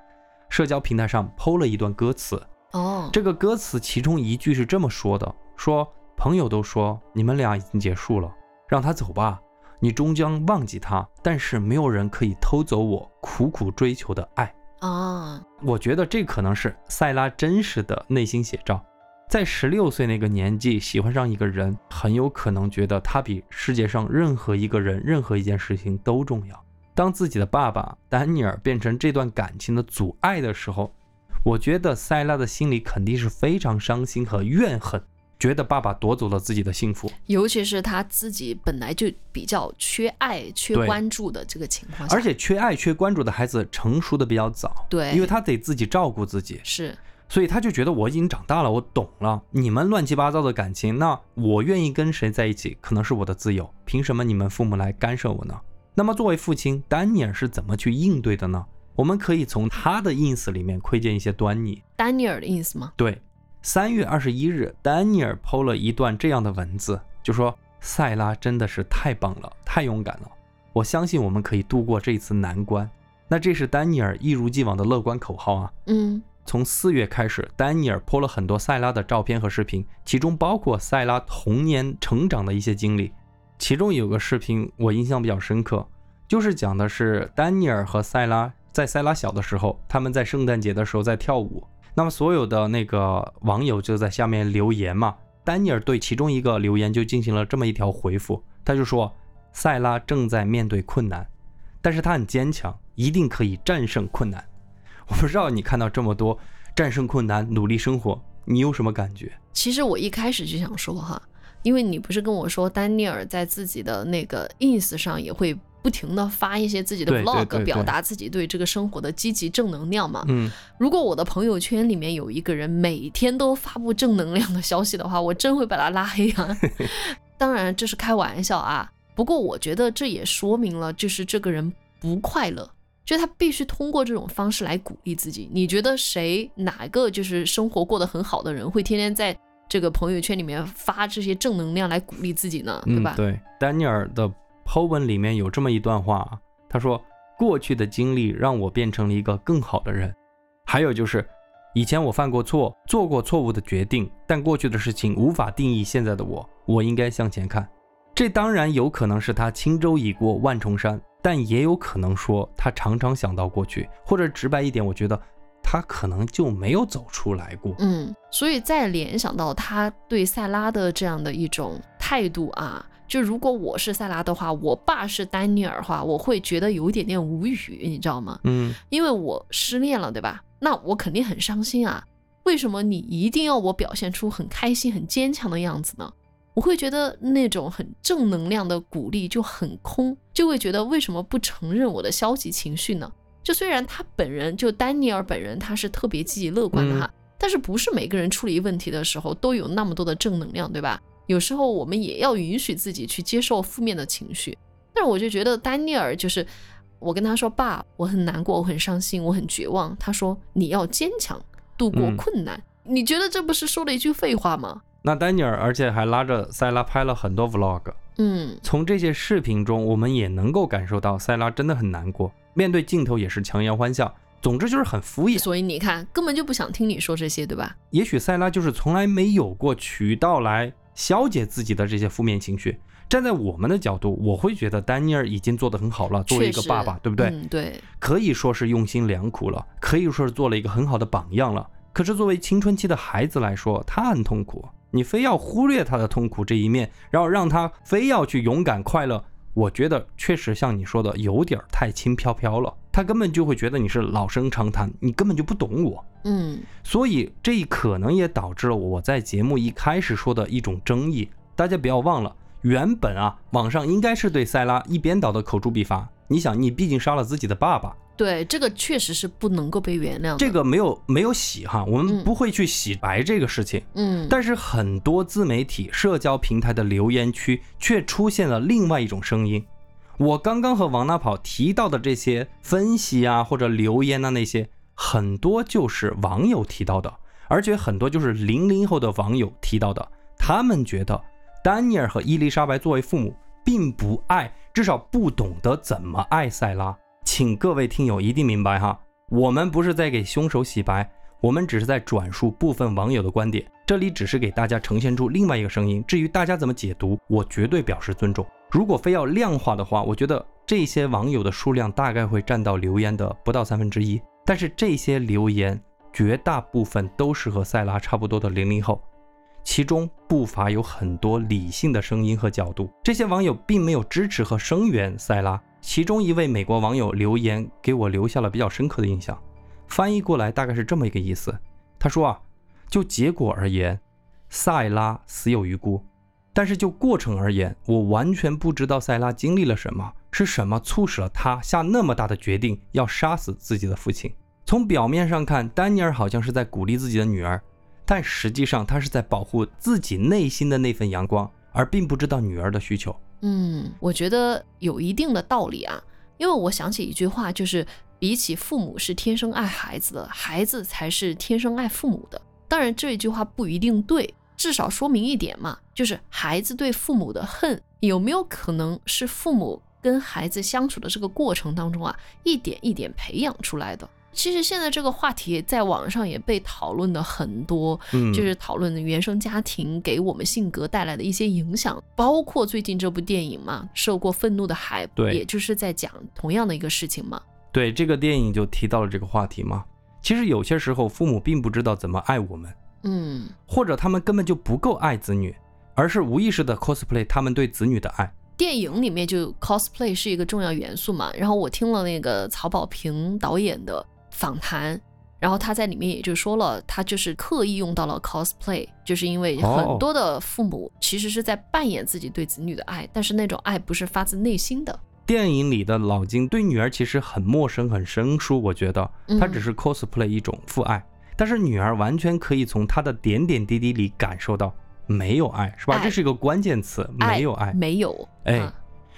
社交平台上剖了一段歌词。哦，这个歌词其中一句是这么说的：“说朋友都说你们俩已经结束了，让他走吧，你终将忘记他，但是没有人可以偷走我苦苦追求的爱。”啊，我觉得这可能是塞拉真实的内心写照。在十六岁那个年纪，喜欢上一个人，很有可能觉得他比世界上任何一个人、任何一件事情都重要。当自己的爸爸丹尼尔变成这段感情的阻碍的时候，我觉得塞拉的心里肯定是非常伤心和怨恨，觉得爸爸夺走了自己的幸福，尤其是他自己本来就比较缺爱、缺关注的这个情况下，而且缺爱、缺关注的孩子成熟的比较早，对因为他得自己照顾自己，是所以他就觉得我已经长大了，我懂了你们乱七八糟的感情，那我愿意跟谁在一起，可能是我的自由，凭什么你们父母来干涉我呢？那么作为父亲，丹尼尔是怎么去应对的呢？我们可以从他的 ins 里面窥见一些端倪。丹尼尔的意思吗？对，三月二十一日，丹尼尔 PO 了一段这样的文字，就说塞拉真的是太棒了，太勇敢了，我相信我们可以度过这次难关。那这是丹尼尔一如既往的乐观口号啊。嗯从四月开始，丹尼尔 po 了很多塞拉的照片和视频，其中包括塞拉童年成长的一些经历。其中有个视频我印象比较深刻，就是讲的是丹尼尔和塞拉在塞拉小的时候，他们在圣诞节的时候在跳舞。那么所有的那个网友就在下面留言嘛，丹尼尔对其中一个留言就进行了这么一条回复，他就说塞拉正在面对困难，但是他很坚强，一定可以战胜困难。我不知道你看到这么多战胜困难、努力生活，你有什么感觉？其实我一开始就想说哈，因为你不是跟我说丹尼尔在自己的那个 ins 上也会不停的发一些自己的 vlog，表达自己对这个生活的积极正能量嘛。嗯，如果我的朋友圈里面有一个人每天都发布正能量的消息的话，我真会把他拉黑啊。当然这是开玩笑啊，不过我觉得这也说明了，就是这个人不快乐。就他必须通过这种方式来鼓励自己。你觉得谁哪个就是生活过得很好的人，会天天在这个朋友圈里面发这些正能量来鼓励自己呢？对吧？嗯，对，丹尼尔的 po 文里面有这么一段话啊，他说：“过去的经历让我变成了一个更好的人。还有就是，以前我犯过错，做过错误的决定，但过去的事情无法定义现在的我，我应该向前看。这当然有可能是他轻舟已过万重山，但也有可能说他常常想到过去，或者直白一点，我觉得他可能就没有走出来过。嗯，所以再联想到他对塞拉的这样的一种态度啊，就如果我是塞拉的话，我爸是丹尼尔的话，我会觉得有一点点无语，你知道吗？嗯因为我失恋了，对吧？那我肯定很伤心啊。为什么你一定要我表现出很开心、很坚强的样子呢？我会觉得那种很正能量的鼓励就很空，就会觉得为什么不承认我的消极情绪呢？就虽然他本人就丹尼尔本人他是特别积极乐观的哈，但是不是每个人处理问题的时候都有那么多的正能量，对吧？有时候我们也要允许自己去接受负面的情绪。但是我就觉得丹尼尔就是，我跟他说爸，我很难过，我很伤心，我很绝望。他说你要坚强，度过嗯困难。你觉得这不是说了一句废话吗？那丹尼尔而且还拉着塞拉拍了很多 vlog。嗯从这些视频中，我们也能够感受到塞拉真的很难过，面对镜头也是强颜欢笑。总之就是很敷衍。所以你看，根本就不想听你说这些，对吧？也许塞拉就是从来没有过渠道来消解自己的这些负面情绪。站在我们的角度，我会觉得丹尼尔已经做得很好了，作为一个爸爸，对不对？嗯，对，可以说是用心良苦了，可以说是做了一个很好的榜样了。可是作为青春期的孩子来说，他很痛苦，你非要忽略他的痛苦这一面，然后让他非要去勇敢快乐，我觉得确实像你说的有点太轻飘飘了。他根本就会觉得你是老生常谈，你根本就不懂我。嗯所以这可能也导致了我在节目一开始说的一种争议。大家不要忘了，原本啊，网上应该是对塞拉一边倒的口诛笔伐。你想，你毕竟杀了自己的爸爸，对，这个确实是不能够被原谅的。这，个没有没有洗哈，我们嗯不会去洗白这个事情。嗯，但是很多自媒体、社交平台的留言区却出现了另外一种声音。我刚刚和王大跑提到的这些分析啊，或者留言啊，那些很多就是网友提到的，而且很多就是零零后的网友提到的。他们觉得丹尼尔和伊丽莎白作为父母，并不爱，至少不懂得怎么爱塞拉。请各位听友一定明白哈，我们不是在给凶手洗白，我们只是在转述部分网友的观点，这里只是给大家呈现出另外一个声音。至于大家怎么解读，我绝对表示尊重。如果非要量化的话，我觉得这些网友的数量大概会占到留言的不到三分之一。但是这些留言绝大部分都是和塞拉差不多的零零后，其中不乏有很多理性的声音和角度。这些网友并没有支持和声援塞拉。其中一位美国网友留言给我留下了比较深刻的印象，翻译过来大概是这么一个意思。他说啊，就结果而言，塞拉死有余辜，但是就过程而言，我完全不知道塞拉经历了什么，是什么促使了他下那么大的决定要杀死自己的父亲。从表面上看，丹尼尔好像是在鼓励自己的女儿，但实际上他是在保护自己内心的那份阳光，而并不知道女儿的需求。嗯，我觉得有一定的道理啊，因为我想起一句话，就是比起父母是天生爱孩子的，孩子才是天生爱父母的。当然，这一句话不一定对，至少说明一点嘛，就是孩子对父母的恨有没有可能是父母跟孩子相处的这个过程当中啊，一点一点培养出来的。其实现在这个话题在网上也被讨论的很多，嗯，就是讨论原生家庭给我们性格带来的一些影响，包括最近这部电影嘛，《受过愤怒的海》，对也就是在讲同样的一个事情嘛。对这个电影就提到了这个话题嘛。其实有些时候父母并不知道怎么爱我们，嗯，或者他们根本就不够爱子女，而是无意识的 cosplay 他们对子女的爱。电影里面就 cosplay 是一个重要元素嘛。然后我听了那个曹保平导演的访谈，然后他在里面也就说了，他就是刻意用到了 cosplay，就是因为哦很多的父母其实是在扮演自己对子女的爱，但是那种爱不是发自内心的。电影里的老金对女儿其实很陌生、很生疏，我觉得嗯他只是 cosplay 一种父爱，但是女儿完全可以从他的点点滴滴里感受到没有爱，是吧？爱这是一个关键词，没有爱。没有，哎啊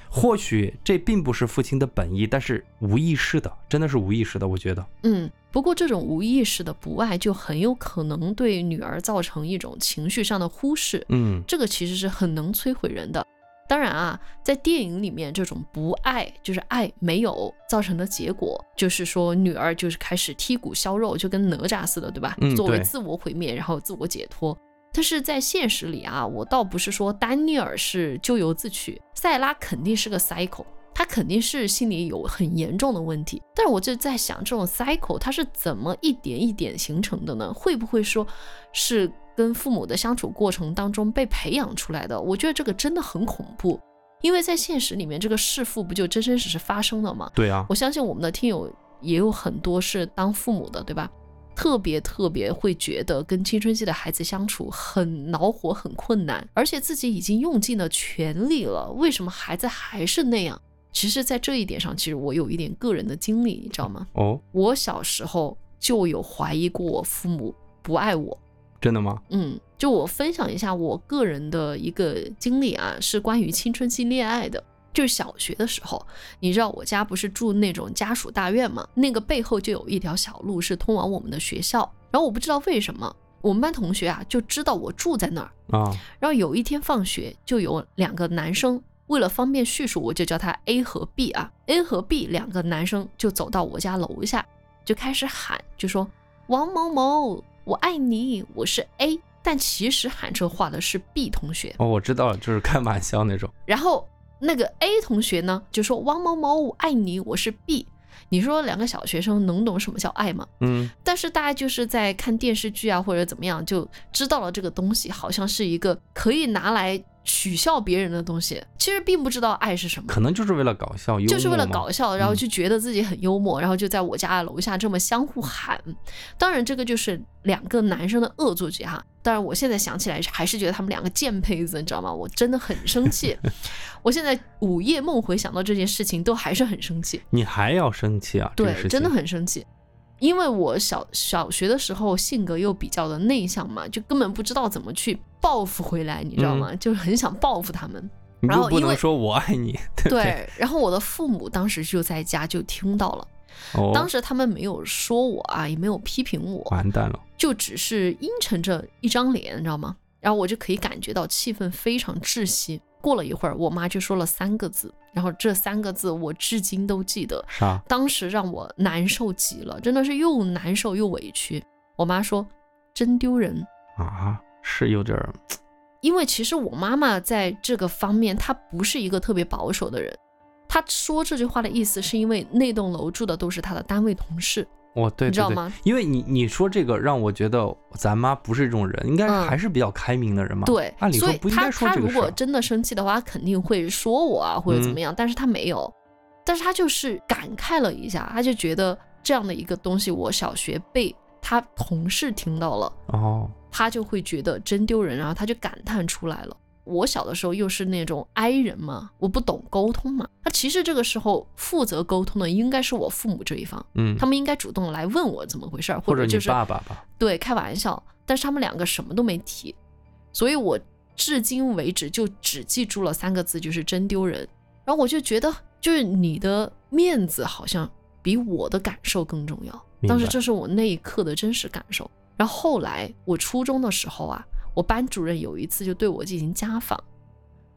或许这并不是父亲的本意，但是无意识的，真的是无意识的，我觉得。嗯，不过这种无意识的不爱，就很有可能对女儿造成一种情绪上的忽视，嗯，这个其实是很能摧毁人的。当然啊，在电影里面，这种不爱就是爱没有造成的结果，就是说女儿就是开始剔骨削肉，就跟哪吒似的，对吧？嗯对作为自我毁灭，然后自我解脱。但是在现实里啊，我倒不是说丹尼尔是咎由自取，塞拉肯定是个 cycle，他肯定是心里有很严重的问题。但是我就在想，这种 cycle 它是怎么一点一点形成的呢？会不会说是跟父母的相处过程当中被培养出来的？我觉得这个真的很恐怖，因为在现实里面，这个弑父不就真真实实发生了吗？对啊，我相信我们的听友也有很多是当父母的，对吧？特别特别会觉得跟青春期的孩子相处很恼火、很困难，而且自己已经用尽了全力了，为什么孩子还是那样？其实，在这一点上，其实我有一点个人的经历，你知道吗？哦，我小时候就有怀疑过我父母不爱我。真的吗？嗯，就我分享一下我个人的一个经历啊，是关于青春期恋爱的。就是小学的时候，你知道我家不是住那种家属大院嘛，那个背后就有一条小路是通往我们的学校。然后我不知道为什么，我们班同学啊就知道我住在那儿。啊，然后有一天放学，就有两个男生，为了方便叙述，我就叫他 A 和 B 啊。A 和 B 两个男生就走到我家楼下，就开始喊，就说王某某，我爱你，我是 A。但其实喊这话的是 B 同学。哦，我知道了，就是开玩笑那种。然后那个 A 同学呢，就说王某某，我爱你，我是 B。你说两个小学生能懂什么叫爱吗？嗯，但是大家就是在看电视剧啊，或者怎么样，就知道了这个东西好像是一个可以拿来取笑别人的东西，其实并不知道爱是什么。可能就是为了搞笑，就是为了搞笑，然后嗯就觉得自己很幽默，然后就在我家楼下这么相互喊。当然，这个就是两个男生的恶作剧哈。当然，我现在想起来还是觉得他们两个贱胚子，你知道吗？我真的很生气。我现在午夜梦回想到这件事情，都还是很生气。你还要生气啊？这个事对，真的很生气。因为我小小学的时候性格又比较的内向嘛，就根本不知道怎么去报复回来，你知道吗？就是很想报复他们。然后因为不能说我爱你，对对？对，然后我的父母当时就在家就听到了，哦，当时他们没有说我啊，也没有批评我，完蛋了，就只是阴沉着一张脸，你知道吗？然后我就可以感觉到气氛非常窒息。过了一会儿，我妈就说了三个字，然后这三个字我至今都记得，啥？当时让我难受极了，真的是又难受又委屈。我妈说：“真丢人。啊，是有点儿，”因为其实我妈妈在这个方面，她不是一个特别保守的人。她说这句话的意思，是因为那栋楼住的都是她的单位同事，哦，对对对，你知道吗？因为你你说这个让我觉得咱妈不是这种人，应该嗯还是比较开明的人嘛。对按，理说不应该说这个事儿。果真的生气的话，她肯定会说我啊，或者怎么嗯样。但是他没有，但是他就是感慨了一下，他就觉得这样的一个东西，我小学被他同事听到了。哦，他就会觉得真丢人，然后他就感叹出来了。我小的时候又是那种 I 人嘛，我不懂沟通嘛。那其实这个时候负责沟通的应该是我父母这一方，嗯，他们应该主动来问我怎么回事儿，或者就是爸爸吧，对开玩笑，但是他们两个什么都没提，所以我至今为止就只记住了三个字，就是真丢人。然后我就觉得，就是你的面子好像比我的感受更重要。当时这是我那一刻的真实感受。然后后来我初中的时候啊，我班主任有一次就对我进行家访，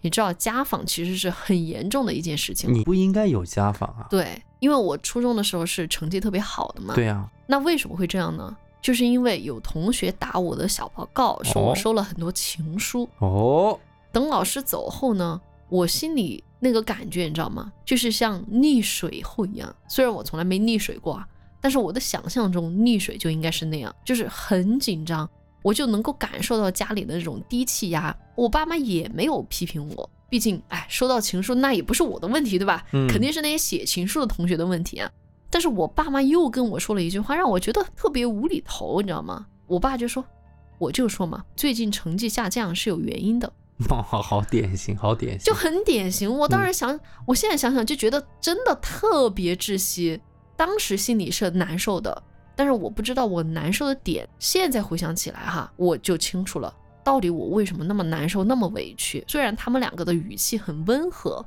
你知道家访其实是很严重的一件事情。你不应该有家访啊。对，因为我初中的时候是成绩特别好的嘛。对呀，那为什么会这样呢？就是因为有同学打我的小报告，说我哦收了很多情书。哦，等老师走后呢，我心里那个感觉你知道吗？就是像溺水后一样。虽然我从来没溺水过啊，但是我的想象中溺水就应该是那样，就是很紧张，我就能够感受到家里的那种低气压。我爸妈也没有批评我，毕竟哎，收到情书那也不是我的问题，对吧？嗯肯定是那些写情书的同学的问题啊。但是我爸妈又跟我说了一句话，让我觉得特别无厘头，你知道吗？我爸就说，我就说嘛，最近成绩下降是有原因的。哦，好好典型，好典型，就很典型。我当时想，我现在想想就觉得真的特别窒息，当时心里是难受的，但是我不知道我难受的点。现在回想起来哈，我就清楚了，到底我为什么那么难受，那么委屈。虽然他们两个的语气很温和，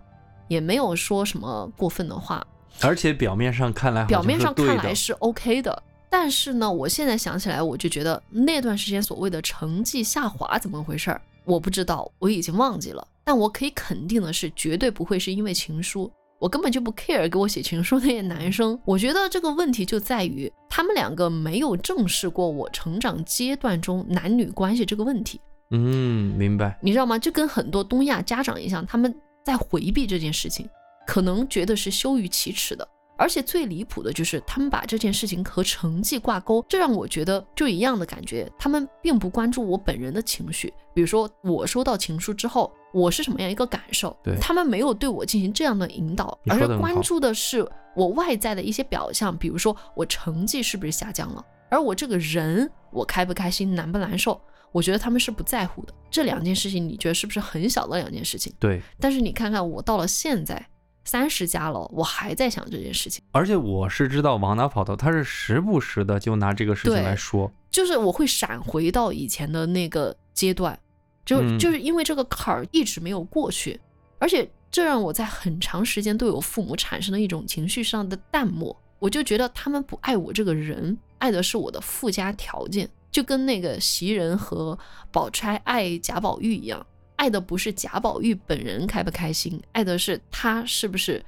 也没有说什么过分的话，而且表面上看来表面上看来是 OK 的。但是呢，我现在想起来，我就觉得那段时间所谓的成绩下滑怎么回事儿，我不知道，我已经忘记了。但我可以肯定的是，绝对不会是因为情书。我根本就不 care 给我写情书那些男生。我觉得这个问题就在于他们两个没有正视过我成长阶段中男女关系这个问题。嗯，明白。你知道吗？就跟很多东亚家长一样，他们在回避这件事情，可能觉得是羞于启齿的。而且最离谱的就是他们把这件事情和成绩挂钩，这让我觉得就一样的感觉。他们并不关注我本人的情绪，比如说我收到情书之后，我是什么样一个感受？对他们没有对我进行这样的引导，而是关注的是我外在的一些表象，比如说我成绩是不是下降了，而我这个人我开不开心，难不难受？我觉得他们是不在乎的。这两件事情，你觉得是不是很小的两件事情？对，但是你看看我到了现在三十加了，我还在想这件事情。而且我是知道往哪跑的，他是时不时的就拿这个事情来说。就是我会闪回到以前的那个阶段，就、嗯就是因为这个坎儿一直没有过去，而且这让我在很长时间对我父母产生了一种情绪上的淡漠。我就觉得他们不爱我这个人，爱的是我的附加条件，就跟那个袭人和宝钗爱贾宝玉一样，爱的不是贾宝玉本人开不开心，爱的是他是不是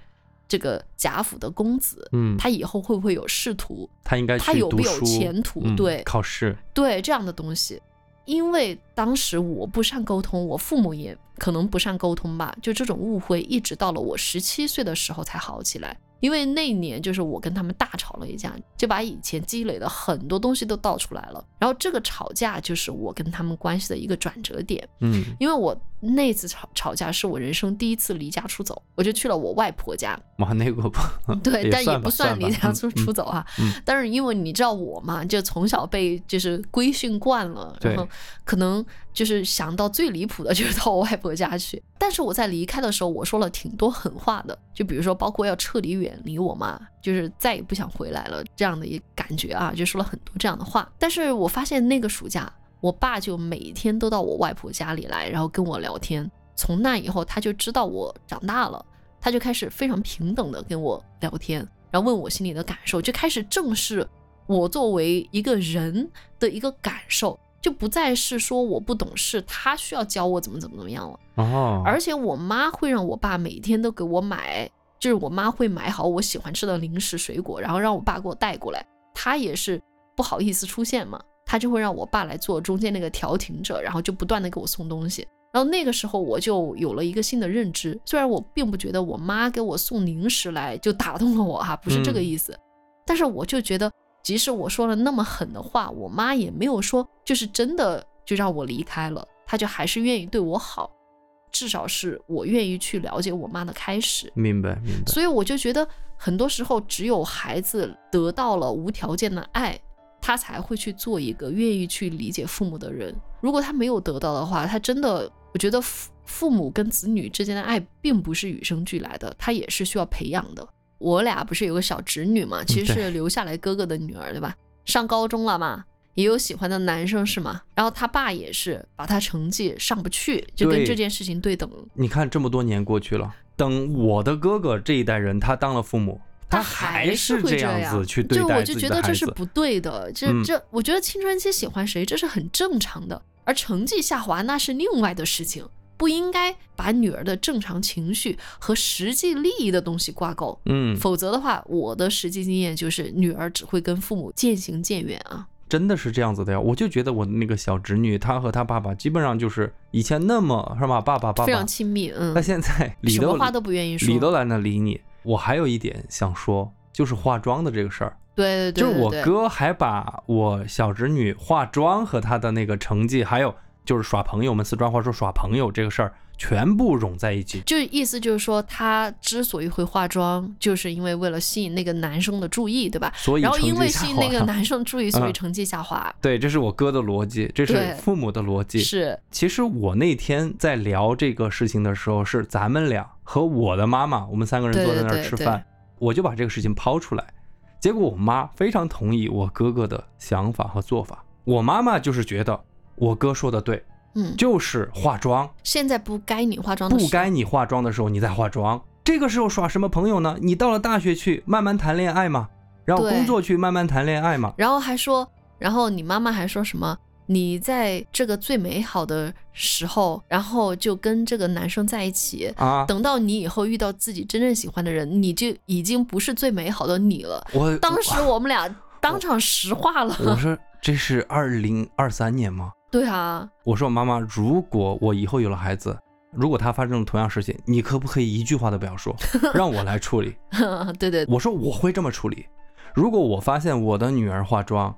这个贾府的公子，嗯，他以后会不会有仕途，他应该他有没有前途嗯对考试。对这样的东西，因为当时我不善沟通，我父母也可能不善沟通吧，就这种误会一直到了我十七岁的时候才好起来。因为那年就是我跟他们大吵了一架，就把以前积累的很多东西都倒出来了。然后这个吵架就是我跟他们关系的一个转折点，嗯，因为我那次吵吵架是我人生第一次离家出走，我就去了我外婆家。哇，那个吧，对，但也不算离家出嗯出走啊。嗯但是因为你知道我嘛，就从小被就是规训惯了，然后可能就是想到最离谱的就是到我外婆家去。但是我在离开的时候，我说了挺多狠话的，就比如说包括要彻底远离我妈，就是再也不想回来了这样的一感觉啊，就说了很多这样的话。但是我发现那个暑假，我爸就每天都到我外婆家里来，然后跟我聊天。从那以后，他就知道我长大了。他就开始非常平等的跟我聊天，然后问我心里的感受，就开始正视我作为一个人的一个感受，就不再是说我不懂事，他需要教我怎么怎么怎么样了。哦，而且我妈会让我爸每天都给我买，就是我妈会买好我喜欢吃的零食水果，然后让我爸给我带过来。他也是不好意思出现嘛，他就会让我爸来做中间那个调停者，然后就不断的给我送东西。然后那个时候我就有了一个新的认知，虽然我并不觉得我妈给我送零食来就打动了我哈、不是这个意思，但是我就觉得，即使我说了那么狠的话，我妈也没有说就是真的就让我离开了，她就还是愿意对我好，至少是我愿意去了解我妈的开始。明白明白。所以我就觉得，很多时候只有孩子得到了无条件的爱，他才会去做一个愿意去理解父母的人。如果他没有得到的话，他真的，我觉得父父母跟子女之间的爱并不是与生俱来的，他也是需要培养的。我俩不是有个小侄女嘛，其实是留下来哥哥的女儿，对吧？上高中了嘛，也有喜欢的男生是吗？然后他爸也是把他成绩上不去，就跟这件事情对等了。你看这么多年过去了，等我的哥哥这一代人，他当了父母，他还是会这样样子去对待自我就觉得。这是不对的，这、嗯这，我觉得青春期喜欢谁这是很正常的，而成绩下滑那是另外的事情，不应该把女儿的正常情绪和实际利益的东西挂钩，嗯，否则的话，我的实际经验就是女儿只会跟父母渐行渐远啊。真的是这样子的呀。我就觉得我那个小侄女，她和她爸爸基本上就是以前那么是吧？爸爸爸非常，亲密，嗯那，现在理都什么话都不愿意说。理都懒得理你。我还有一点想说，就是化妆的这个事儿。对对对就是我哥还把我小侄女化妆和她的那个成绩，还有就是耍朋友，我们四川话说耍朋友这个事儿，全部融在一起。就意思就是说，她之所以会化妆，就是因为为了吸引那个男生的注意，对吧？所以然后因为吸引那个男生注意，所以嗯成绩下滑。对，这是我哥的逻辑，这是父母的逻辑。是，其实我那天在聊这个事情的时候，是咱们俩和我的妈妈，我们三个人坐在那儿对对吃饭，我就把这个事情抛出来，结果我妈非常同意我哥哥的想法和做法。我妈妈就是觉得我哥说的对，嗯，就是化妆，现在不该你化妆的时候不该你化妆的时候你在化妆，这个时候耍什么朋友呢？你到了大学去慢慢谈恋爱嘛，然后工作去慢慢谈恋爱嘛。然后还说，然后你妈妈还说什么？你在这个最美好的时候，然后就跟这个男生在一起，啊，等到你以后遇到自己真正喜欢的人，你就已经不是最美好的你了。我当时我们俩当场石化了。我说这是二零二三年吗？对啊，我说妈妈，如果我以后有了孩子，如果他发生了同样事情，你可不可以一句话都不要说，让我来处理？对对我说我会这么处理。如果我发现我的女儿化妆，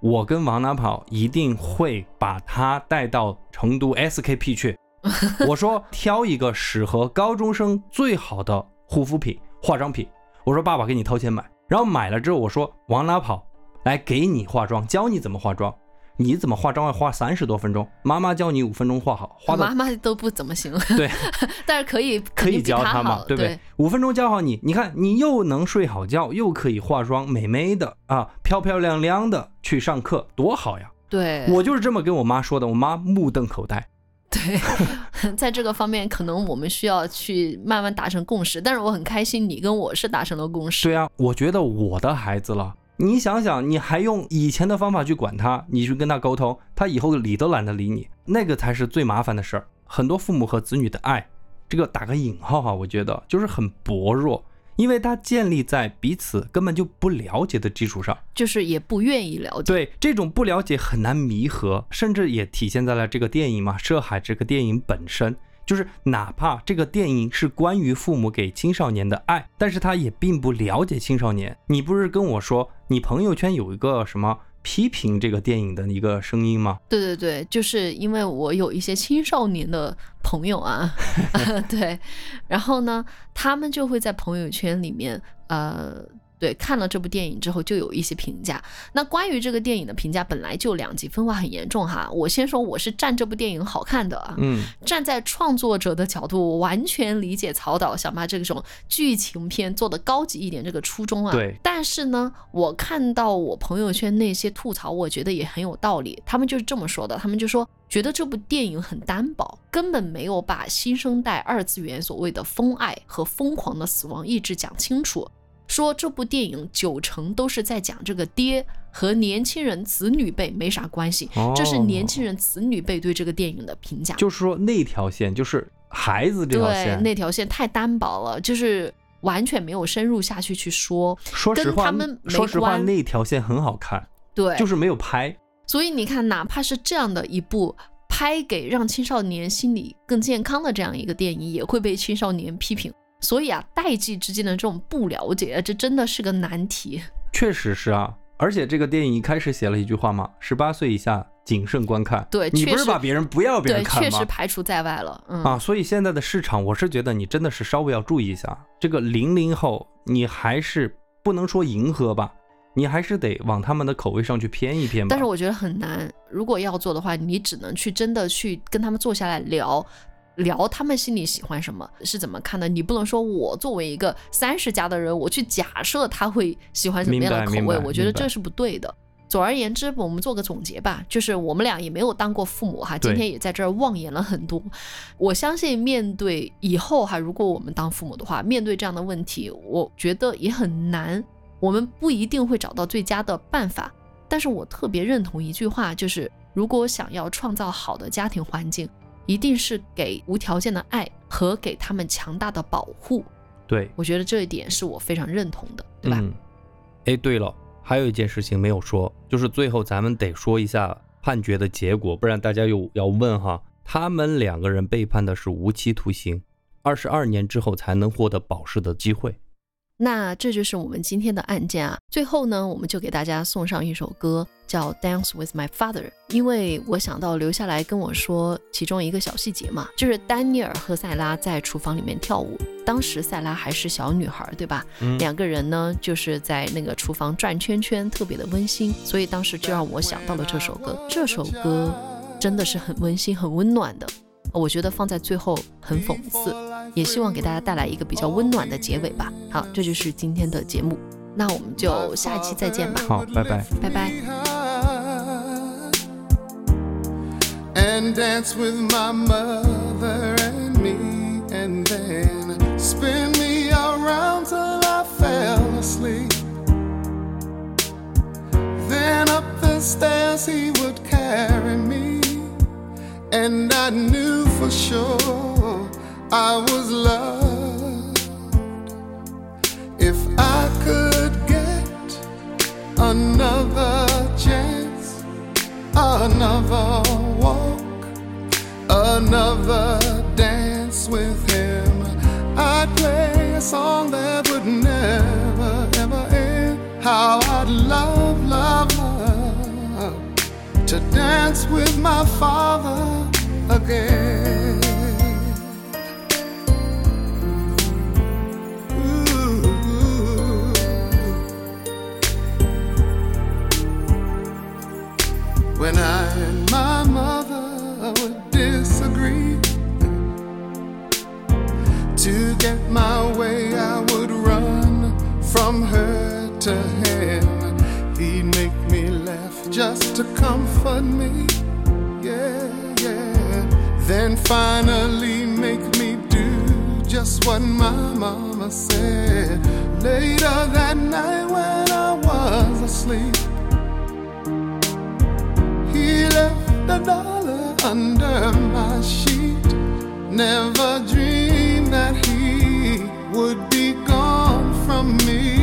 我跟王娜跑一定会把她带到成都 SKP 去。我说挑一个适合高中生最好的护肤品、化妆品。我说爸爸给你掏钱买，然后买了之后我说往哪跑，来给你化妆，教你怎么化妆。你怎么化妆要花三十多分钟，妈妈教你五分钟化好，花的妈妈都不怎么行，对，但是可以可以教他嘛，对不对？五分钟教好你，你看你又能睡好觉，又可以化妆美美的啊，漂漂亮亮的去上课，多好呀！对，我就是这么跟我妈说的，我妈目瞪口呆。对，在这个方面，可能我们需要去慢慢达成共识。但是我很开心，你跟我是达成了共识。对啊，我觉得我的孩子了。你想想，你还用以前的方法去管他，你去跟他沟通，他以后理都懒得理你，那个才是最麻烦的事儿。很多父母和子女的爱，这个打个引号哈，我觉得就是很薄弱，因为他建立在彼此根本就不了解的基础上，就是也不愿意了解。对，这种不了解很难弥合，甚至也体现在了这个电影嘛，《涉海》这个电影本身。就是哪怕这个电影是关于父母给青少年的爱，但是他也并不了解青少年。你不是跟我说你朋友圈有一个什么批评这个电影的一个声音吗？对对对，就是因为我有一些青少年的朋友啊，对，然后呢，他们就会在朋友圈里面，呃。对，看了这部电影之后就有一些评价。那关于这个电影的评价本来就两极分化很严重哈。我先说我是站这部电影好看的啊，嗯，站在创作者的角度，我完全理解曹导想把这种剧情片做得高级一点这个初衷啊。对。但是呢，我看到我朋友圈那些吐槽，我觉得也很有道理。他们就是这么说的，他们就说觉得这部电影很单薄，根本没有把新生代二次元所谓的疯爱和疯狂的死亡意志讲清楚。说这部电影九成都是在讲这个爹和年轻人子女辈没啥关系，这是年轻人子女辈对这个电影的评价。就是说那条线就是孩子这条线，那条线太单薄了，就是完全没有深入下去去说。说实话，说实话，那条线很好看，对，就是没有拍。所以你看，哪怕是这样的一部拍给让青少年心理更健康的这样一个电影，也会被青少年批评。所以啊，代际之间的这种不了解，这真的是个难题。确实是啊，而且这个电影一开始写了一句话嘛，十八岁以下谨慎观看。对，你不是把别人不要别人看吗？确实排除在外了。嗯啊，所以现在的市场，我是觉得你真的是稍微要注意一下。这个零零后，你还是不能说迎合吧，你还是得往他们的口味上去偏一偏吧。但是我觉得很难，如果要做的话，你只能去真的去跟他们坐下来聊。聊他们心里喜欢什么是怎么看的？你不能说我作为一个三十加的人，我去假设他会喜欢什么样的口味，我觉得这是不对的。总而言之，我们做个总结吧，就是我们俩也没有当过父母哈，今天也在这儿妄言了很多。我相信面对以后哈，如果我们当父母的话，面对这样的问题，我觉得也很难，我们不一定会找到最佳的办法。但是我特别认同一句话，就是如果想要创造好的家庭环境。一定是给无条件的爱和给他们强大的保护。对我觉得这一点是我非常认同的，对吧？哎，对了，还有一件事情没有说，就是最后咱们得说一下判决的结果，不然大家又要问哈，他们两个人被判的是无期徒刑，二十二年之后才能获得保释的机会。那这就是我们今天的案件啊。最后呢，我们就给大家送上一首歌，叫《Dance with My Father》，因为我想到留下来跟我说其中一个小细节嘛，就是丹尼尔和塞拉在厨房里面跳舞，当时塞拉还是小女孩，对吧？两个人呢就是在那个厨房转圈圈，特别的温馨，所以当时就让我想到了这首歌。这首歌真的是很温馨、很温暖的。我觉得放在最后很讽刺，也希望给大家带来一个比较温暖的结尾吧。好，这就是今天的节目，那我们就下一期再见吧。好，拜拜，拜拜。Then up the stairs he would carry and I knew for sure I was loved. If I could get another chance, another walk, another dance with him, I'd play a song that would never, ever end. How I'd love, love, love to dance with my father. When I and my mother would disagree, to get my way, I would run from her to him. He'd make me laugh just to comfort me. Yeah. Then finally make me do just what my mama said. Later that night when I was asleep, he left a dollar under my sheet. Never dreamed that he would be gone from me.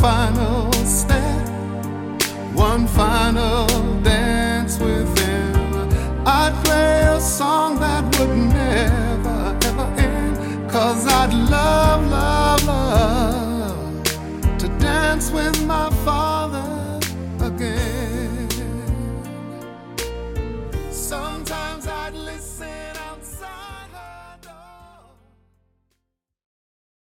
Final step, one final dance with him, I'd play a song that would never, ever end. Cause I'd love, love, love to dance with my